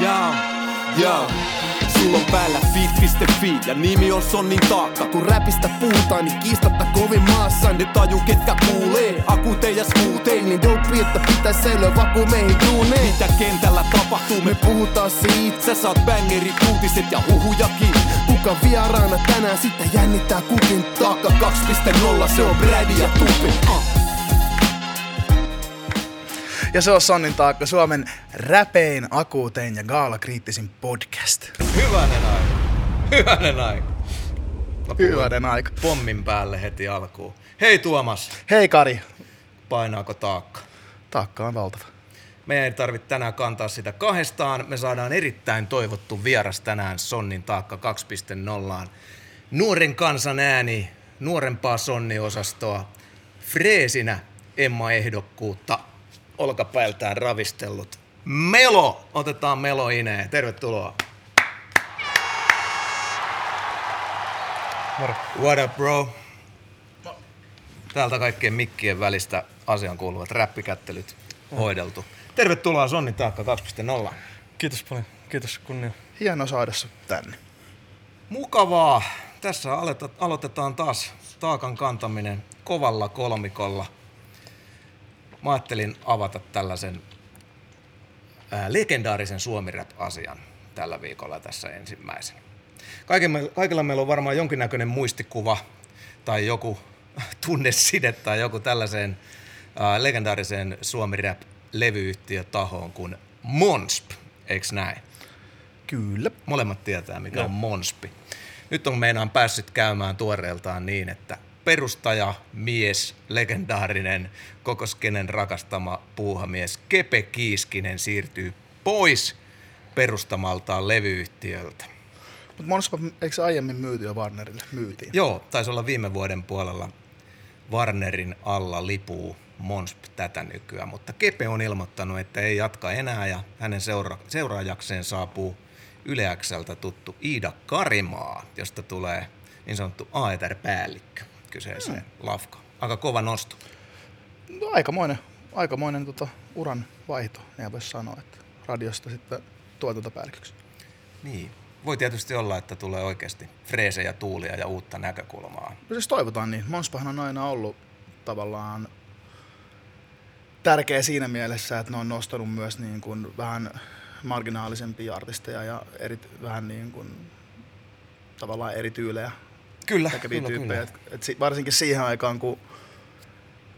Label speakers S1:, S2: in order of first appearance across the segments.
S1: Jaa, jaa. Sulla on päällä fit.fi ja nimi on Sonnin taakka. Kun räpistä puhutaan, niin kiistatta kovin maassa. Ne taju ketkä kuulee, akuuteen ja Niin dope, että pitäis säilyä vaku meihin duuneen. Mitä kentällä tapahtuu, me puhutaan siitä. Sä saat bangerit, uutiset ja huhujakin. Kuka vieraana tänään, sitten jännittää kukin taakka. 2.0, se on Brady ja Tupi. Uh.
S2: Ja se on Sonnin taakka, Suomen räpein, akuutein ja gaalakriittisin podcast.
S3: Hyvänen aika. Hyvänen aika. Mä
S2: Hyvänen aika.
S3: Pommin päälle heti alkuun. Hei Tuomas,
S2: Hei Kari,
S3: painaako taakka?
S2: taakka on valtava.
S3: Me ei tarvitse tänään kantaa sitä kahdestaan. Me saadaan erittäin toivottu vieras tänään Sonnin taakka 2.0. Nuoren kansan ääni, nuorempaa Sonni-osastoa. Freesinä Emma olkapäältään ravistellut. Melo! Otetaan Melo ineen. Tervetuloa.
S2: Moro.
S3: What up, bro? Täältä kaikkien mikkien välistä asian kuuluvat räppikättelyt hoideltu. Tervetuloa Sonni Taakka 2.0.
S4: Kiitos paljon. Kiitos kunnia.
S2: Hieno saada sut tänne.
S3: Mukavaa. Tässä aloitetaan taas taakan kantaminen kovalla kolmikolla. Mä ajattelin avata tällaisen ää, legendaarisen suomirap-asian tällä viikolla tässä ensimmäisen. Kaikilla, meillä on varmaan jonkinnäköinen muistikuva tai joku tunneside tai joku tällaiseen ää, legendaariseen suomirap-levyyhtiötahoon kuin Monsp, eiks näin?
S2: Kyllä.
S3: Molemmat tietää, mikä no. on Monspi. Nyt on meinaan päässyt käymään tuoreeltaan niin, että perustaja, mies, legendaarinen, koko skenen rakastama puuhamies Kepe Kiiskinen siirtyy pois perustamaltaan levyyhtiöltä.
S2: Mutta Monspa, eikö se aiemmin myyty jo Warnerille? Myytiin.
S3: Joo, taisi olla viime vuoden puolella Warnerin alla lipuu Monsp tätä nykyään, mutta Kepe on ilmoittanut, että ei jatka enää ja hänen seura- seuraajakseen saapuu Yle Xltä tuttu Iida Karimaa, josta tulee niin sanottu AETR-päällikkö kyseiseen hmm. lafkaan. Aika kova nosto.
S2: No, aikamoinen, aikamoinen tota, uran vaihto, niin voisi sanoa, että radiosta sitten tuotantopäälliköksi.
S3: Niin. Voi tietysti olla, että tulee oikeasti freesejä, tuulia ja uutta näkökulmaa.
S2: No siis toivotaan niin. Monspahan on aina ollut tavallaan tärkeä siinä mielessä, että ne on nostanut myös niin kuin vähän marginaalisempia artisteja ja eri, vähän niin kuin tavallaan eri tyylejä
S3: Kyllä,
S2: tekeviä
S3: kyllä,
S2: tyyppejä.
S3: kyllä.
S2: Et, et si, varsinkin siihen aikaan, kun,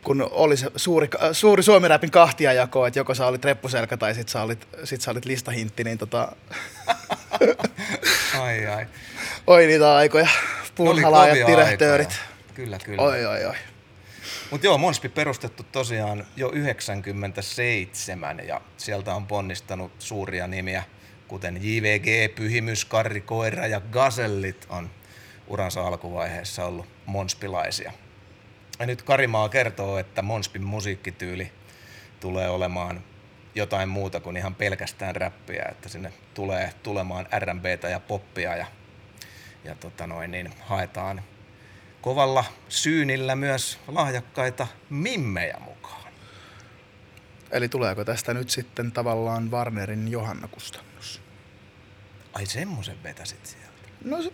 S2: kun oli se suuri, suuri suomiräpin kahtiajako, että joko sä olit reppuselkä tai sit sä olit, sit sä olit listahintti, niin tota,
S3: Ai ai.
S2: oi niitä aikoja.
S3: Kovia
S2: direktöörit.
S3: Kyllä, kyllä.
S2: Oi, oi, oi.
S3: Mutta joo, Monspi perustettu tosiaan jo 97 ja sieltä on ponnistanut suuria nimiä, kuten JVG, Pyhimys, Karri Koira ja Gazellit on uransa alkuvaiheessa ollut monspilaisia. Ja nyt Karimaa kertoo, että Monspin musiikkityyli tulee olemaan jotain muuta kuin ihan pelkästään räppiä, että sinne tulee tulemaan R&Btä ja poppia ja, ja tota noin, niin haetaan kovalla syynillä myös lahjakkaita mimmejä mukaan.
S2: Eli tuleeko tästä nyt sitten tavallaan Warnerin Johanna-kustannus?
S3: Ai semmoisen vetäsit sieltä.
S2: No se,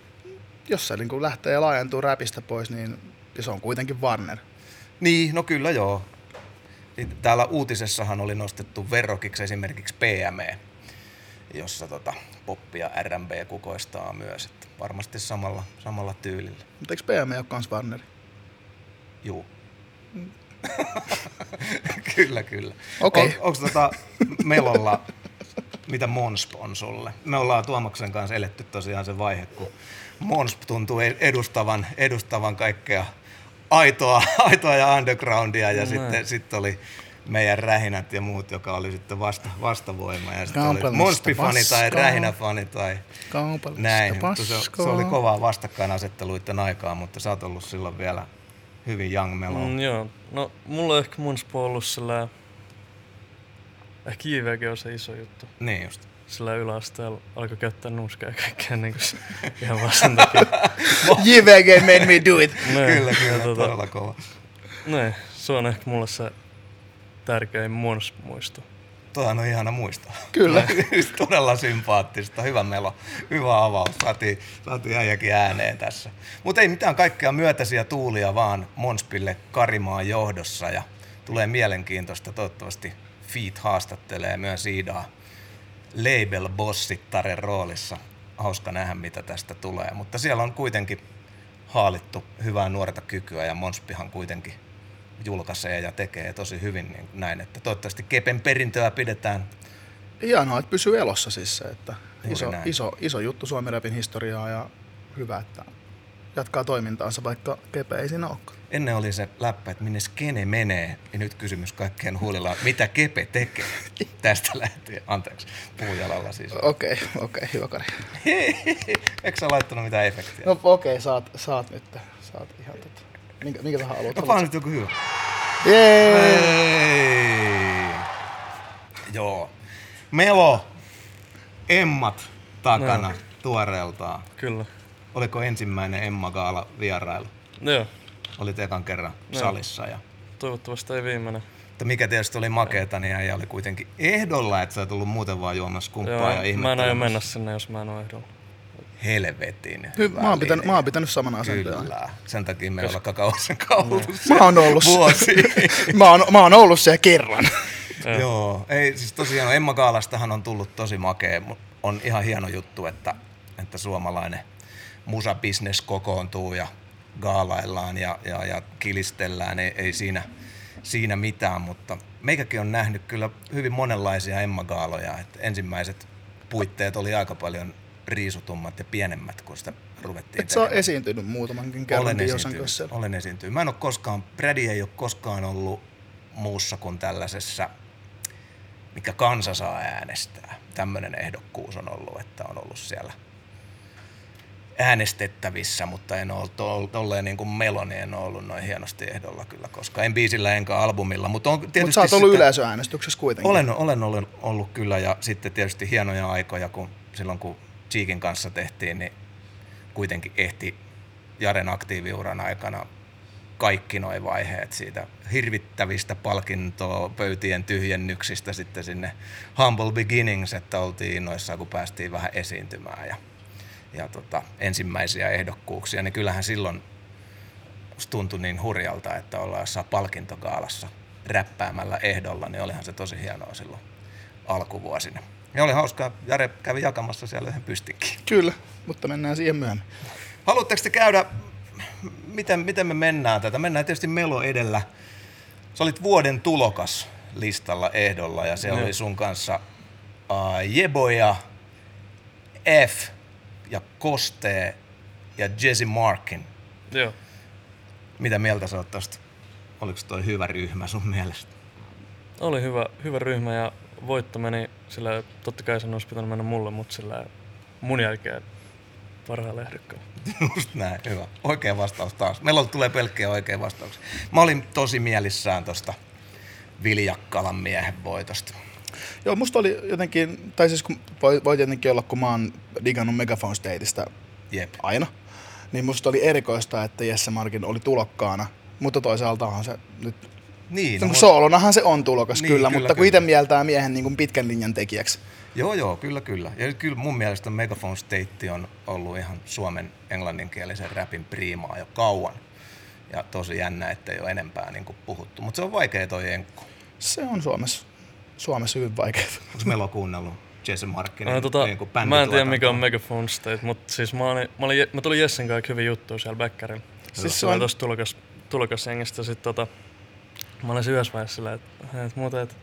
S2: jos se niin lähtee laajentuu räpistä pois, niin se on kuitenkin Warner.
S3: Niin, no kyllä joo. Niin Täällä uutisessahan oli nostettu verrokiksi esimerkiksi PME, jossa tota, poppi ja R&B kukoistaa myös. Että varmasti samalla, samalla tyylillä.
S2: Mutta eikö PM ole kans Warneri?
S3: Juu. kyllä, kyllä.
S2: Okei.
S3: On, onko tota Melolla, mitä Monsp on sulle? Me ollaan Tuomaksen kanssa eletty tosiaan se vaihe, kun Monsp tuntuu edustavan, edustavan kaikkea aitoa, aitoa ja undergroundia ja sitten sit oli meidän rähinät ja muut, joka oli sitten vasta, vastavoima. Ja sitten oli Monspi-fani tai rähinäfani tai näin. Mutta se, se oli kovaa vastakkainasetteluiden aikaa, mutta sä oot ollut silloin vielä hyvin young mellow.
S4: Mm, joo. No, mulla on ehkä mun spo ollut sillä... Ehkä JVG on se iso juttu.
S3: Niin just.
S4: Sillä yläasteella alkoi käyttää nuuskaa ja kaikkea niin kuin ihan vaan sen takia.
S2: JVG made me do it.
S4: Näin.
S3: Kyllä, kyllä,
S4: tota,
S3: todella kova.
S4: näin. Se on ehkä mulle se tärkein mons muisto.
S3: Toi on ihana muistaa.
S2: Kyllä.
S3: Todella sympaattista. Hyvä melo. Hyvä avaus. Saatiin, saatiin äijäkin ääneen tässä. Mutta ei mitään kaikkea myötäisiä tuulia vaan Monspille Karimaan johdossa. Ja tulee mielenkiintoista. Toivottavasti Feet haastattelee myös Iidaa label bossittaren roolissa. Hauska nähdä, mitä tästä tulee. Mutta siellä on kuitenkin haalittu hyvää nuorta kykyä ja Monspihan kuitenkin julkaisee ja tekee tosi hyvin niin näin, että toivottavasti Kepen perintöä pidetään.
S2: Hienoa, että pysyy elossa siis se, että
S3: Juuri
S2: iso,
S3: näin.
S2: iso, iso juttu Suomen rapin historiaa ja hyvä, että jatkaa toimintaansa, vaikka Kepe ei siinä olekaan.
S3: Ennen oli se läppä, että minne skene menee, ja nyt kysymys kaikkien huulilla on, mitä Kepe tekee tästä lähtien. Anteeksi, puujalalla siis.
S2: Okei, okay, okei, okay, hyvä Kari.
S3: Eikö sä laittanut mitään efektiä?
S2: No okei, okay, saat, saat nyt. Saat ihan tota. Minkä, minkä sä haluat?
S3: No vaan nyt joku hyvä.
S2: Jee!
S3: Joo. Melo, Emmat takana
S4: No.
S3: tuoreeltaan.
S4: Kyllä.
S3: Oliko ensimmäinen Emma Gaala vierailu?
S4: Joo,
S3: Olit ekan kerran
S4: No.
S3: salissa. Ja,
S4: toivottavasti ei viimeinen.
S3: mutta mikä tietysti oli makeeta, niin äijä oli kuitenkin ehdolla, että sä tullut muuten vaan juomassa kumppaa
S4: Joo,
S3: ja
S4: mä en aio mennä sinne, jos mä en ole ehdolla.
S3: Helvetin
S2: Hy- mä, oon pitänyt, mä oon pitänyt saman asenteen.
S3: Kyllä. Sen takia me ei olla kakausen kaulussa.
S2: Mä oon ollut,
S3: Vuosi.
S2: mä, oon, mä oon ollut siellä kerran.
S4: Joo.
S3: Ei siis tosiaan Emma Gaalastahan on tullut tosi makea. On ihan hieno juttu, että, että suomalainen musabisnes kokoontuu ja gaalaillaan ja, ja, ja kilistellään. Ei, ei siinä, siinä mitään, mutta meikäkin on nähnyt kyllä hyvin monenlaisia Emma Gaaloja. Että ensimmäiset puitteet oli aika paljon riisutummat ja pienemmät, kun sitä ruvettiin
S2: Et sä
S3: tekemään.
S2: esiintynyt muutamankin kerran
S3: Olen esiintynyt, olen esiintynyt. Mä en ole koskaan, Brady ei ole koskaan ollut muussa kuin tällaisessa, mikä kansa saa äänestää. Tämmöinen ehdokkuus on ollut, että on ollut siellä äänestettävissä, mutta en ole to- tolleen niin kuin Meloni, en ole ollut noin hienosti ehdolla kyllä, koska en biisillä enkä albumilla, mutta on tietysti
S2: Mutta sä oot ollut
S3: sitä-
S2: yleisöäänestyksessä kuitenkin.
S3: olen, olen ollut, ollut kyllä ja sitten tietysti hienoja aikoja, kun silloin kun Cheekin kanssa tehtiin, niin kuitenkin ehti Jaren aktiiviuran aikana kaikki nuo vaiheet siitä hirvittävistä palkintoa pöytien tyhjennyksistä sitten sinne Humble Beginnings, että oltiin innoissaan, kun päästiin vähän esiintymään ja, ja tota, ensimmäisiä ehdokkuuksia, niin kyllähän silloin tuntui niin hurjalta, että ollaan jossain palkintogaalassa räppäämällä ehdolla, niin olihan se tosi hienoa silloin alkuvuosina. Ja oli hauskaa, Jare kävi jakamassa siellä yhden pystinkin.
S2: Kyllä, mutta mennään siihen myöhemmin.
S3: Haluatteko te käydä, miten, miten me mennään tätä? Mennään tietysti Melo edellä. Sä olit vuoden tulokas listalla ehdolla ja se
S4: Joo.
S3: oli sun kanssa uh, Jeboja, F ja Koste ja Jesse Markin.
S4: Joo.
S3: Mitä mieltä sä oot tosta? Oliko toi hyvä ryhmä sun mielestä?
S4: Oli hyvä, hyvä ryhmä ja voitto meni sillä, totta kai sen olisi pitänyt mennä mulle, mutta sillä mun jälkeen parhaalle ehdokkaalle.
S3: Just näin, hyvä. Oikea vastaus taas. Meillä tulee pelkkiä oikea vastauksia. Mä olin tosi mielissään tosta Viljakkalan miehen voitosta.
S2: Joo, musta oli jotenkin, tai siis kun voi, voi tietenkin olla, kun mä oon digannut Megaphone Stateista
S3: Jep.
S2: aina, niin musta oli erikoista, että Jesse Markin oli tulokkaana. Mutta toisaaltahan se nyt,
S3: Niin,
S2: no, soolonahan se on tulokas
S3: Niin,
S2: kyllä,
S3: kyllä,
S2: mutta kun itse mieltää miehen niin kuin pitkän linjan tekijäksi.
S3: Joo, joo, kyllä, kyllä. Ja kyllä mun mielestä Megaphone State on ollut ihan Suomen englanninkielisen rapin priimaa jo kauan. Ja tosi jännä, että ei ole enempää niin kuin puhuttu. Mutta se on vaikea toi enkku.
S2: Se on Suomessa, Suomessa hyvin vaikeaa.
S3: Onko Melo kuunnellut Jason Markkinen?
S4: No, tota,
S3: niin
S4: mä en tiedä mikä on? Megaphone State, mutta siis mä, olin, mä, olin, mä tulin Jessen kanssa hyvin juttuja siellä Bäkkärillä.
S2: Siis se on-
S4: on tosta tulokas, tulokasjengistä sit tota, mä olin yhdessä vaiheessa sillä, että, että muuta, että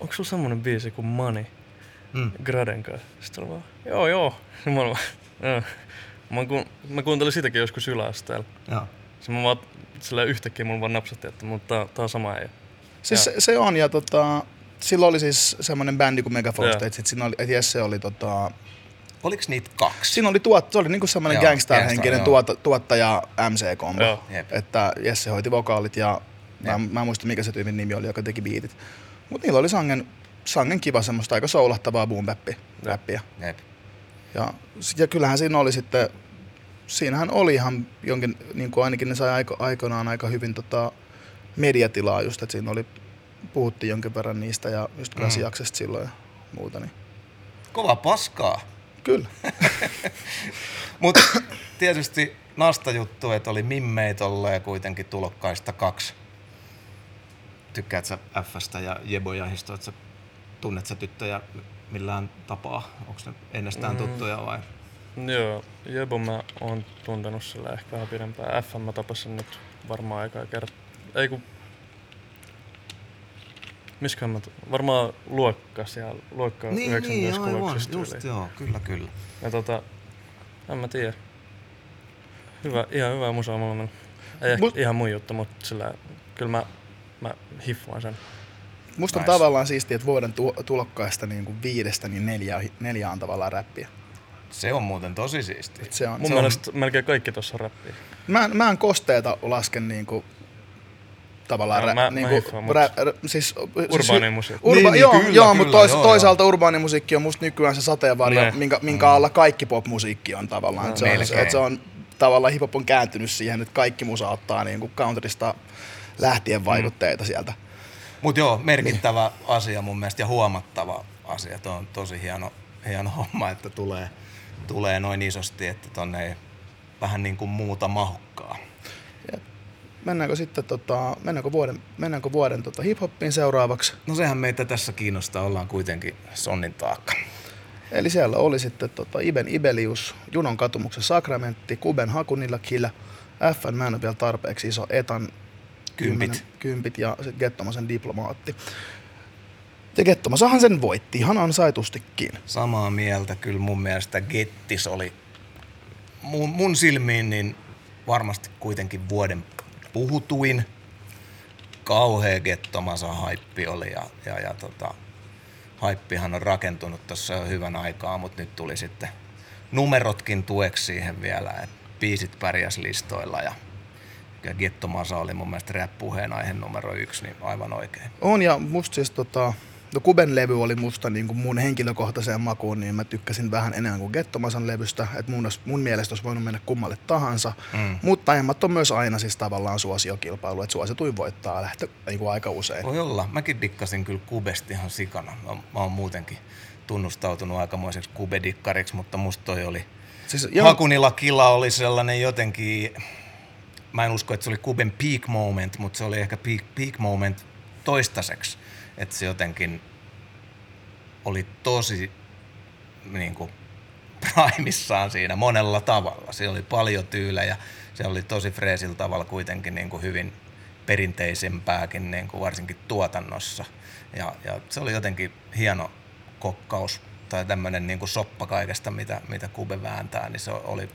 S4: onko sulla semmonen biisi kuin Money
S3: Mm.
S4: Graden kanssa? Sitten oli vaan, joo joo. Mä olin joo. Mä, ku, mä kuuntelin sitäkin joskus yläasteella.
S3: Joo.
S4: Sitten mä vaan, sillä yhtäkkiä mulla vaan napsatti, että mutta tää, tää on sama ei.
S2: Siis se, se, on, ja tota, silloin oli siis semmoinen bändi kuin Megaphone
S4: Joo.
S2: State, sit siinä oli, että Jesse oli tota,
S3: Oliko niitä kaksi?
S2: Siinä oli tuot, se oli niinku semmoinen gangster-henkinen
S3: gangster,
S2: tuota, tuottaja MC-kombo. Että Jesse hoiti vokaalit ja mä,
S3: Jep.
S2: mä en muista mikä se tyypin nimi oli, joka teki biitit. Mutta niillä oli sangen, sangen kiva semmoista aika soulahtavaa boom räppiä. Ja, ja kyllähän siinä oli sitten, siinähän oli ihan jonkin, niin kuin ainakin ne sai aiko, aikoinaan aika hyvin tota, mediatilaa just, että siinä oli puhuttiin jonkin verran niistä ja just
S3: Mm.
S2: Kasiaksesta silloin ja muuta. Niin.
S3: Kova paskaa.
S2: Kyllä.
S3: Mutta tietysti nastajuttu, että oli Mimmei tolleen kuitenkin tulokkaista kaksi. Tykkäät sä Fstä ja Jebojahista, että sä tunnet sä tyttöjä millään tapaa? Onko ne ennestään
S4: Mm.
S3: tuttuja vai?
S4: Joo, Jebo mä oon tuntenut sillä ehkä vähän pidempään. FM mä tapasin nyt varmaan aikaa kertaa. Ei kun... Misköhän mä... Varmaan luokka siellä. Luokka 19 kuvauksesta
S3: just
S4: tyyliin.
S3: joo, kyllä kyllä.
S4: Ja tota... En mä tiedä. Hyvä, ihan hyvä musa mulla on. Ei ehkä
S2: Mut-
S4: ihan mun juttu, mutta sillä... Kyllä mä, mä hiffaan sen.
S2: Musta on
S3: Nice.
S2: tavallaan siistiä, että vuoden tu- tulokkaista niin kuin viidestä niin neljä, on- neljä on tavallaan räppiä.
S3: Se on muuten tosi siistiä.
S2: Et se on,
S4: Mun
S2: se on,
S4: mielestä melkein kaikki tossa on räppiä.
S2: mä, mä en kosteeta lasken niin kuin, tavallaan
S4: Joo,
S2: rä,
S4: mä-
S2: niin kuin, rä, rä, siis,
S4: Urbaani musiikki.
S2: Urba,
S3: Niin, niin,
S2: joo,
S3: kyllä,
S2: joo,
S3: kyllä,
S2: mutta tois,
S3: joo,
S2: toisaalta urbaanimusiikki on musta nykyään se sateenvarjo,
S4: Ne.
S2: minkä, minkä alla kaikki popmusiikki on tavallaan. Et se, on, et se on tavallaan hiphop on kääntynyt siihen, että kaikki musa ottaa niin kuin countrysta lähtien vaikutteita sieltä.
S3: Mutta joo, merkittävä asia mun mielestä ja huomattava asia. Tuo on tosi hieno, hieno homma, että tulee, tulee noin isosti, että tonne ei vähän niin kuin muuta mahukkaa.
S2: Mennäänkö sitten tota, mennäänkö vuoden, mennäänkö vuoden tota hiphoppiin seuraavaksi?
S3: No sehän meitä tässä kiinnostaa, ollaan kuitenkin sonnin taakka.
S2: Eli siellä oli sitten tota Iben Ibelius, Junon katumuksen sakramentti, Kuben Hakunilla Killä, FN mä en ole vielä tarpeeksi iso, Etan
S3: Kympit.
S2: kymmenen- kympit ja sitten Gettomasen diplomaatti. Ja Gettomasahan sen voitti ihan ansaitustikin.
S3: Samaa mieltä, kyllä mun mielestä Gettis oli mun, mun silmiin niin varmasti kuitenkin vuoden puhutuin. Kauhea gettomasa haippi oli ja, ja, ja tota, haippihan on rakentunut tuossa jo hyvän aikaa, mutta nyt tuli sitten numerotkin tueksi siihen vielä, että biisit pärjäs listoilla ja, ja Gettomasa oli mun mielestä rap-puheenaihe numero yksi, niin aivan oikein.
S2: On ja musta siis tota, no Kuben levy oli musta niin kuin mun henkilökohtaiseen makuun, niin mä tykkäsin vähän enemmän kuin Gettomasan levystä, että mun, mun mielestä olisi voinut mennä kummalle tahansa,
S3: Mm.
S2: mutta aiemmat on myös aina siis tavallaan suosiokilpailu, että suosituin voittaa lähtö niin kuin aika usein.
S3: Voi olla. Mäkin dikkasin kyllä Kubesta ihan sikana. Mä, mä oon muutenkin tunnustautunut aikamoiseksi Kubedikkariksi, mutta musta toi oli...
S2: Siis,
S3: Hakunilla kila oli sellainen jotenkin... Mä en usko, että se oli Kuben peak moment, mutta se oli ehkä peak, peak moment toistaiseksi. Että se jotenkin oli tosi niin kuin, primissaan siinä monella tavalla. Siellä oli paljon tyylejä, se oli tosi freesillä tavalla kuitenkin niin kuin hyvin perinteisempääkin niin kuin varsinkin tuotannossa. Ja, ja se oli jotenkin hieno kokkaus tai tämmöinen niin kuin soppa kaikesta, mitä, mitä Kube vääntää, niin se oli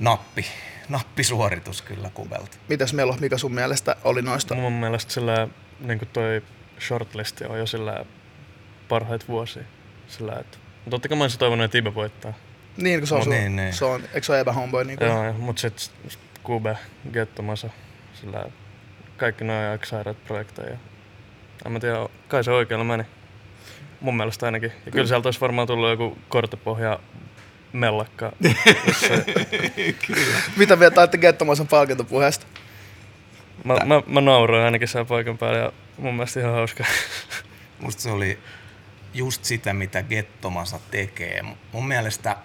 S3: nappi, nappisuoritus kyllä Kubelta.
S2: Mitäs Melo, mikä sun mielestä oli noista?
S4: Mun mielestä sillä niin kuin toi shortlisti on jo sillä parhaita vuosia. Sillä, että, totta kai mä olisin toivonut, että Ibe voittaa.
S2: Niin, kun se on,
S3: No
S2: sun,
S3: niin, niin.
S2: se on, eikö se ole Eba Homeboy? Niin kuin?
S4: Joo, mutta sit Kube, Gettomasa, sillä kaikki noin aika sairaat projekteja. En mä tiedä, kai se oikealla meni. Mun mielestä ainakin. Ja kyllä sieltä olisi varmaan tullut joku kortepohja mellakka.
S2: Mitä vielä taitte Gettomasen palkintopuheesta?
S4: Mä, mä, mä nauroin ainakin sen paikan päällä ja mun mielestä ihan hauska.
S3: Musta se oli just sitä, mitä Gettomasa tekee. Mun mielestä,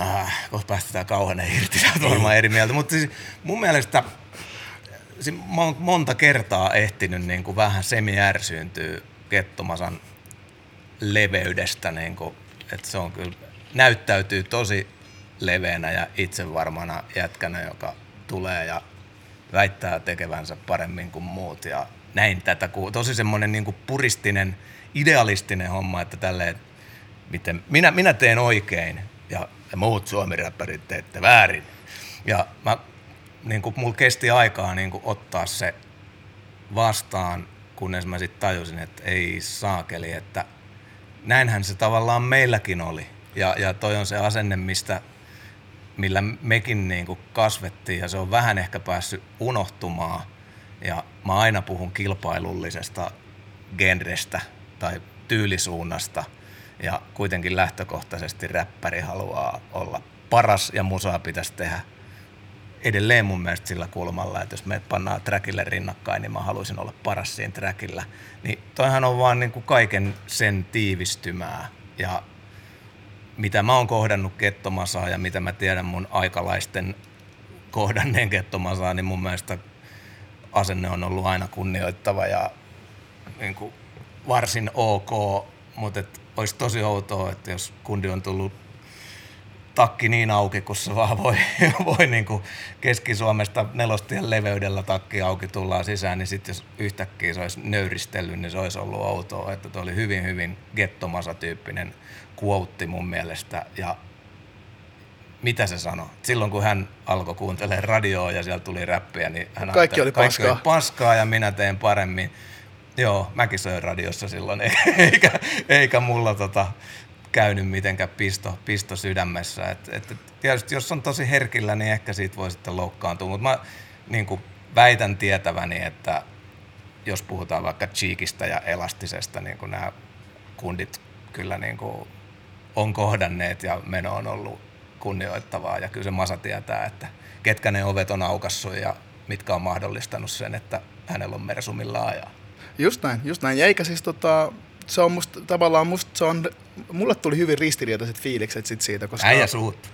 S3: äh, kohta päästetään kauhean irti, sä oot varmaan eri mieltä, mutta siis mun mielestä siis mä oon monta kertaa ehtinyt niin kuin vähän semi-ärsyyntyä Gettomasan leveydestä, niin kuin, että se on kyllä, näyttäytyy tosi leveänä ja itsevarmana jätkänä, joka tulee ja väittää tekevänsä paremmin kuin muut ja näin tätä, tosi semmoinen niin kuin puristinen, idealistinen homma, että tälleen, miten minä, minä teen oikein ja, ja muut suomiräppärit teette väärin. Ja mä, niin kuin, mulla kesti aikaa niin kuin, ottaa se vastaan, kunnes mä sitten tajusin, että ei saakeli, että näinhän se tavallaan meilläkin oli. Ja, ja toi on se asenne, mistä, millä mekin niin kuin kasvettiin ja se on vähän ehkä päässyt unohtumaan. Ja mä aina puhun kilpailullisesta genrestä tai tyylisuunnasta ja kuitenkin lähtökohtaisesti räppäri haluaa olla paras ja musaa pitäisi tehdä edelleen mun mielestä sillä kulmalla, että jos me pannaan trackille rinnakkain, niin mä haluaisin olla paras siinä trackillä. Niin toihan on vaan niin kuin kaiken sen tiivistymää. Ja mitä mä oon kohdannut kettomasaa ja mitä mä tiedän mun aikalaisten kohdanneen kettomasaa, niin mun mielestä asenne on ollut aina kunnioittava ja niin kuin varsin ok, mutta olisi tosi outoa, että jos kundi on tullut takki niin auki, kun se vaan voi, voi niin kuin Keski-Suomesta nelostien leveydellä takki auki tullaan sisään, niin sitten jos yhtäkkiä se olisi nöyristellyt, niin se olisi ollut outoa. Että toi oli hyvin, hyvin gettomasa-tyyppinen quote mun mielestä. Ja mitä se sanoi? Silloin kun hän alkoi kuuntelemaan radioa ja siellä tuli räppiä, niin hän
S2: Kaikki oli
S3: kaikki
S2: paskaa.
S3: oli paskaa ja minä teen paremmin. Joo, mäkin söin radiossa silloin, eikä, eikä mulla tota, käynyt mitenkään pisto, pisto sydämessä. Et, et, et, tietysti jos on tosi herkillä, niin ehkä siitä voi sitten loukkaantua, mutta mä niin kuin väitän tietäväni, että jos puhutaan vaikka cheekistä ja elastisesta, niin kuin nämä kundit kyllä niin kuin on kohdanneet ja meno on ollut kunnioittavaa ja kyllä se Masa tietää, että ketkä ne ovet on aukassut ja mitkä on mahdollistanut sen, että hänellä on Mersu millä ajaa.
S2: Just näin, just näin. Ja eikä siis tota, se on musta, tavallaan musta se on, mulle tuli hyvin ristiriitaiset fiilikset sit siitä, koska...
S3: Äijä suut.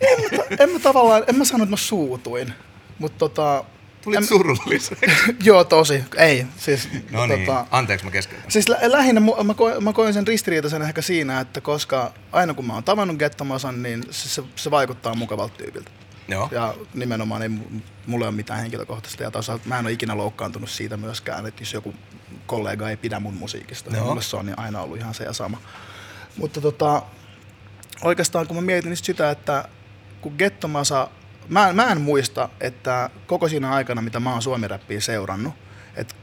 S2: En mä, en mä tavallaan, en mä sano, että mä suutuin, mutta tota...
S3: Tulit
S2: en-
S3: surulliseksi.
S2: Joo, tosi. Ei, siis...
S3: No niin,
S2: tota,
S3: anteeksi mä keskeytän.
S2: Siis lä- lähinnä mu- mä koin, mä koin sen ristiriitaisen ehkä siinä, että koska aina kun mä oon tavannut Gettomasan, niin se, se, se vaikuttaa mukavalta tyypiltä.
S3: Joo.
S2: Ja nimenomaan ei mu- mulla ole mitään henkilökohtaista. Ja toisaalta mä en ole ikinä loukkaantunut siitä myöskään, että jos joku kollega ei pidä mun musiikista.
S3: Joo.
S2: Mulle se on niin aina ollut ihan se ja sama. Mutta tota, oikeastaan kun mä mietin just sitä, että kun Gettomasa, mä, en- mä en muista, että koko siinä aikana, mitä mä oon suomiräppiä seurannut, että,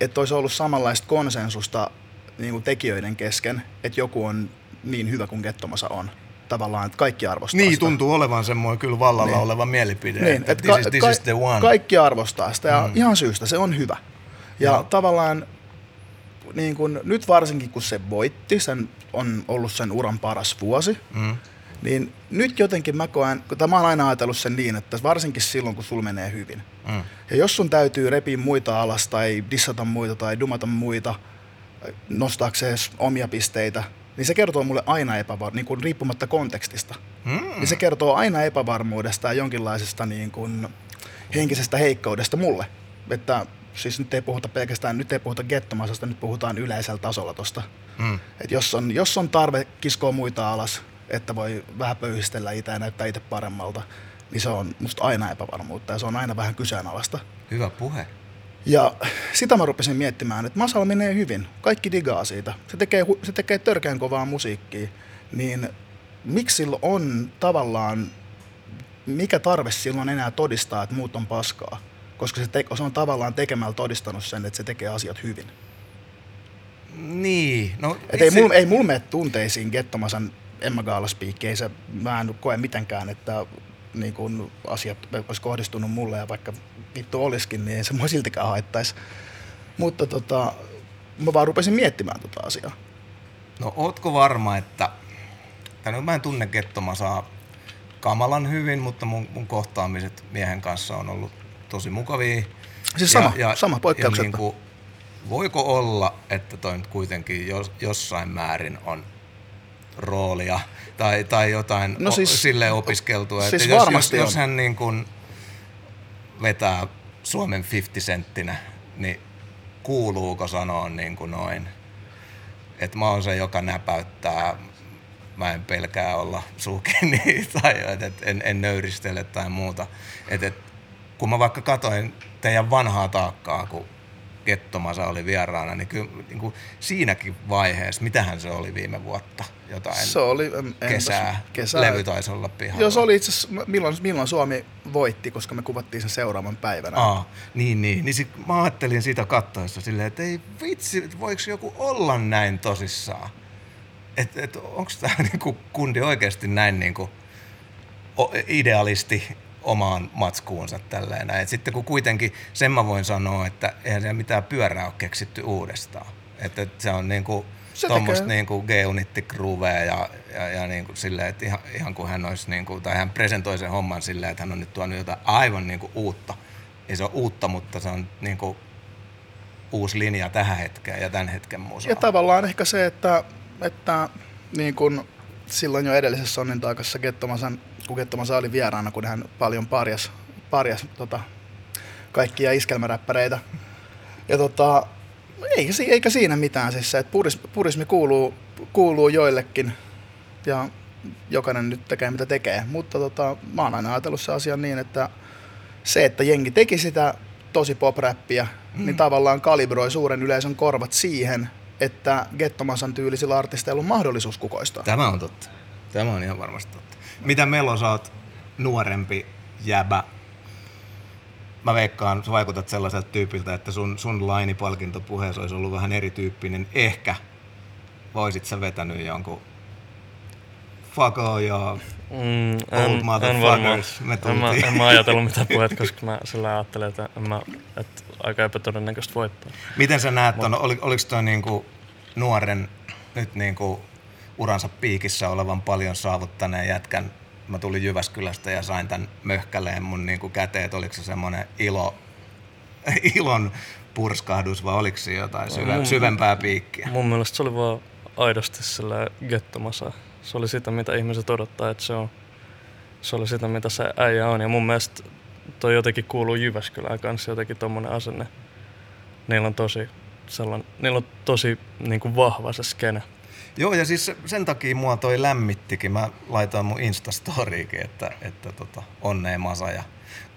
S2: että olisi ollut samanlaista konsensusta niin kuin tekijöiden kesken, että joku on niin hyvä kuin Gettomasa on. Tavallaan, että kaikki arvostaa
S3: Niin,
S2: sitä.
S3: tuntuu olevan semmoinen kyllä vallalla
S2: Niin.
S3: oleva mielipide,
S2: Niin,
S3: että
S2: et
S3: this,
S2: ka-
S3: is, this
S2: ka-
S3: is the one.
S2: Kaikki arvostaa sitä ja
S3: Mm.
S2: ihan syystä, se on hyvä. Ja
S3: Joo.
S2: tavallaan niin kun, nyt varsinkin kun se voitti, sen on ollut sen uran paras vuosi,
S3: Mm.
S2: niin nyt jotenkin mä koen, kun mä oon aina ajatellut sen niin, että varsinkin silloin kun sul menee hyvin.
S3: Mm.
S2: Ja jos sun täytyy repiä muita alas tai dissata muita tai dumata muita nostaakseen omia pisteitä, niin se kertoo mulle aina epävar- niin kuin riippumatta kontekstista.
S3: Mm.
S2: Niin se kertoo aina epävarmuudesta ja jonkinlaisesta niin kuin henkisestä heikkoudesta mulle. Että siis nyt ei puhuta pelkästään, nyt ei puhuta gettomasasta, nyt puhutaan yleisellä tasolla tosta.
S3: Mm.
S2: Et jos, on, jos on tarve kiskoa muita alas, että voi vähän pöyhistellä itse ja näyttää itse paremmalta, niin se on musta aina epävarmuutta ja se on aina vähän kyseenalaista.
S3: Hyvä puhe.
S2: Ja sitä mä rupesin miettimään, että Masalla menee hyvin. Kaikki digaa siitä. Se tekee, se tekee törkeän kovaa musiikkia. Niin miksi sillä on tavallaan, mikä tarve silloin enää todistaa, että muut on paskaa? Koska se, te, se on tavallaan tekemällä todistanut sen, että se tekee asiat hyvin.
S3: Niin. No,
S2: Et ei, mulla, ei mulla mene tunteisiin Gettomasan Emma. Ei se, mä en koe mitenkään, että niin kun asiat olisi kohdistunut mulle ja vaikka vittu olisikin, niin ei se mua siltikään haittaisi. Mutta tota, mä vaan rupesin miettimään tota asiaa.
S3: No ootko varma, että... Tai no, mä en tunne Kettomasaa kamalan hyvin, mutta mun, mun kohtaamiset miehen kanssa on ollut tosi mukavia.
S2: Siis sama, sama, poikkeuksetta.
S3: niinku, voiko olla, että toi nyt kuitenkin jos, jossain määrin on roolia tai, tai jotain
S2: No siis-
S3: silleen opiskeltua,
S2: siis
S3: että jos, jos, jos hän niin kuin vetää Suomen 50-senttinä, niin kuuluuko sanoa niin kuin noin, että mä oon se, joka näpäyttää, mä en pelkää olla suukini tai et, et, en, en nöyristele tai muuta. Et, et, kun mä vaikka katoin teidän vanhaa taakkaa, kun Kettomasa oli vieraana, niin, kyllä, niin kuin siinäkin vaiheessa, mitähän se oli viime vuotta, jotain
S2: Se oli en,
S3: kesää,
S2: kesää.
S3: levy taisi olla pihalla.
S2: Joo, se oli itse asiassa, milloin, milloin Suomi voitti, koska me kuvattiin sen seuraavan päivänä.
S3: Aa, niin, niin. niin sit mä ajattelin sitä kattoessa silleen, että ei vitsi, voiko joku olla näin tosissaan? Että et, onko tämä niinku kundi oikeasti näin niinku idealisti omaan matskuunsa tälleen. Et sitten kun kuitenkin sen mä voin sanoa, että eihän siellä mitään pyörää ole keksitty uudestaan. Että et se on niinku
S2: Se
S3: tuommoista niin kuin groovea ja, ja, ja niin kuin silleen, että ihan, ihan kuin hän olisi, niin kuin, tai hän presentoi sen homman silleen, että hän on nyt tuonut jotain aivan niin kuin uutta. Ei se ole uutta, mutta se on niin kuin uusi linja tähän hetkeen ja tämän hetken musaan.
S2: Ja tavallaan ehkä se, että, että niin kun silloin jo edellisessä Sonnin taakassa Gettomasan, kun Gettomasa oli vieraana, kun hän paljon parjas, parjas tota, kaikkia iskelmäräppäreitä. Ja tota, eikä, eikä siinä mitään siis se, että purismi, purismi kuuluu, kuuluu joillekin ja jokainen nyt tekee mitä tekee. Mutta tota, mä oon aina ajatellut se asia niin, että se, että jengi teki sitä tosi pop-räppiä, mm. niin tavallaan kalibroi suuren yleisön korvat siihen, että Gettomasan tyylisillä artisteilla on mahdollisuus kukoistaa.
S3: Tämä on totta. Tämä on ihan varmasti totta. Mitä Melo, sä oot nuorempi jäbä. Mä veikkaan, sä vaikutat sellaiselta tyypiltä, että sun, sun lainipalkintopuheessa olisi ollut vähän erityyppinen. Ehkä voisit sä vetänyt jonkun fuck all ja
S4: Mm,
S3: Old
S4: en,
S3: motherfuckers,
S4: en mä, en mä ajatellut mitä puhet, koska mä sillä ajattelen, että, en mä, että aika epätodennäköistä voittaa.
S3: Miten sä näet ton, oli, oliko toi niinku nuoren, nyt niinku uransa piikissä olevan paljon saavuttaneen jätkän, mä tulin Jyväskylästä ja sain tämän möhkäleen mun niinku käteen, että oliko se semmoinen ilo, ilon purskahdus vai oliko se jotain syve,
S4: mun-
S3: syvempää piikkiä?
S4: Mun mielestä se oli vaan aidosti sillä gettomasa. Se oli sitä, mitä ihmiset odottaa, että se on. Se oli sitä, mitä se äijä on. Ja mun mielestä toi jotenkin kuuluu Jyväskylään kanssa jotenkin tommonen asenne. Niillä on tosi, sellainen, niillä on tosi niin kuin vahva se skene.
S3: Joo, ja siis se- sen takia mua toi lämmittikin. Mä laitoin mun Instastoriikin, että, että tota, onnea Masa ja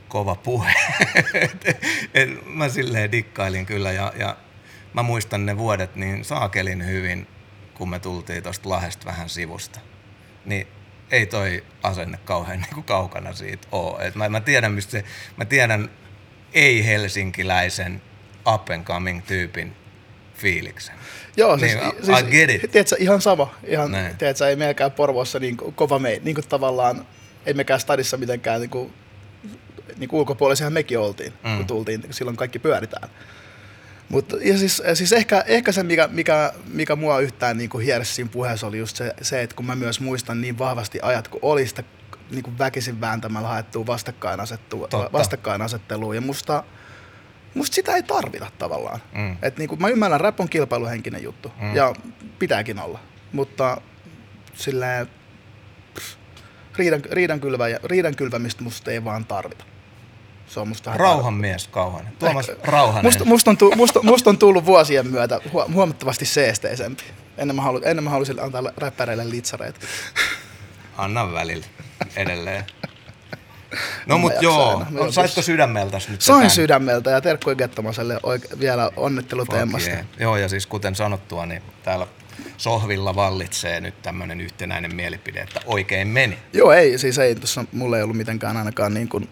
S3: kova puhe. et, et, mä silleen dikkailin kyllä ja, ja mä muistan ne vuodet niin saakelin hyvin, kun me tultiin tosta Lahdesta vähän sivusta. Niin ei toi asenne kauhean niin kuin kaukana siitä oo. Et mä, mä, tiedän, mistä se, mä tiedän ei-helsinkiläisen up and coming tyypin fiiliksen.
S2: Joo, siis,
S3: Niin, I-
S2: siis
S3: I get it.
S2: Tiedätkö, ihan sama. Ihan, tiedätkö, ei meilläkään Porvoossa niin ko- kova mei, niin kuin tavallaan, ei mekään stadissa mitenkään niin kuin, niin kuin ulkopuolisiahan mekin oltiin, mm. Kun tultiin, kun silloin kaikki pyöritään. Mutta ja siis, siis ehkä, ehkä se, mikä, mikä, mikä mua yhtään niin kuin hiersi siinä puheessa, oli just se, se, että kun mä myös muistan niin vahvasti ajat, kun oli sitä niin kuin väkisin vääntämällä haettua vastakkainasettelua, vastakkainasettelua. Ja musta, musta sitä ei tarvita tavallaan.
S3: Mm.
S2: Et niinku, mä ymmärrän, rap on kilpailuhenkinen juttu mm. ja pitääkin olla, mutta silleen, pff, riidan, riidan, kylvä, riidan kylvämistä musta ei vaan tarvita. Se on musta
S3: Rauhan mies Kauhanen. Tuomas Rauhanen.
S2: Musta, musta, on, musta, musta on tullut vuosien myötä hu- huomattavasti seesteisempi. Ennen mä, halu, ennen mä halusin antaa räppäreille litsareita.
S3: Anna välillä edelleen. No mut joo, no, saitko sydämeltäs nyt?
S2: Sain
S3: tämän?
S2: sydämeltä ja terkkuja Gettomaselle oike- vielä onnittelut
S3: Fuck
S2: Emmasta.
S3: yeah. Joo, ja siis kuten sanottua, niin täällä sohvilla vallitsee nyt tämmöinen yhtenäinen mielipide, että oikein meni.
S2: Joo, ei, siis ei, tuossa mulla ei ollut mitenkään ainakaan niin kuin,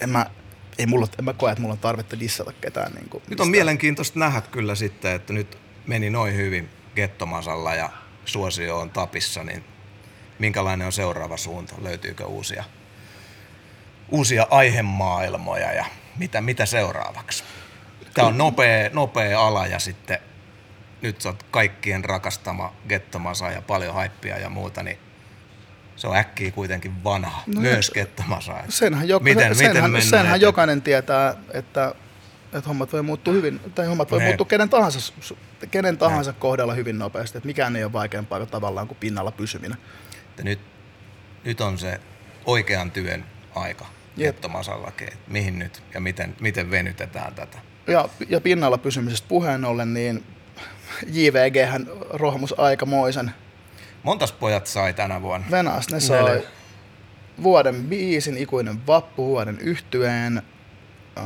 S2: en mä, ei mulla, en mä koe, että mulla on tarvetta dissata ketään. Niin kuin,
S3: Nyt on mielenkiintoista nähdä kyllä sitten, että nyt meni noin hyvin Gettomasalla ja suosio on tapissa, niin minkälainen on seuraava suunta? Löytyykö uusia, uusia aihemaailmoja ja mitä, mitä seuraavaksi? Tämä on nopea, nopea ala ja sitten nyt sä oot kaikkien rakastama Gettomasa ja paljon haippia ja muuta, niin se on äkkiä kuitenkin vanha,
S2: No
S3: myös
S2: et-
S3: Gettomasa.
S2: Senhän, joka,
S3: miten,
S2: senhän,
S3: miten mennään
S2: senhän
S3: eteenpäin?
S2: jokainen tietää, että, että hommat voi muuttua hyvin, tai hommat voi
S3: Ne.
S2: muuttua kenen tahansa, kenen tahansa kohdalla hyvin nopeasti. Että mikään ei ole vaikeampaa kuin tavallaan kuin pinnalla pysyminen.
S3: että nyt, nyt on se oikean työn aika
S2: Jep.
S3: Gettomasallakin, että mihin nyt ja miten, miten venytetään tätä.
S2: Ja, ja pinnalla pysymisestä puheen ollen, niin JVG hän rohmus aikamoisen.
S3: Montas pojat sai tänä vuonna?
S2: Venäjästä ne sai
S4: Neljä.
S2: vuoden biisin, ikuinen vappu, vuoden yhtyeen, äh,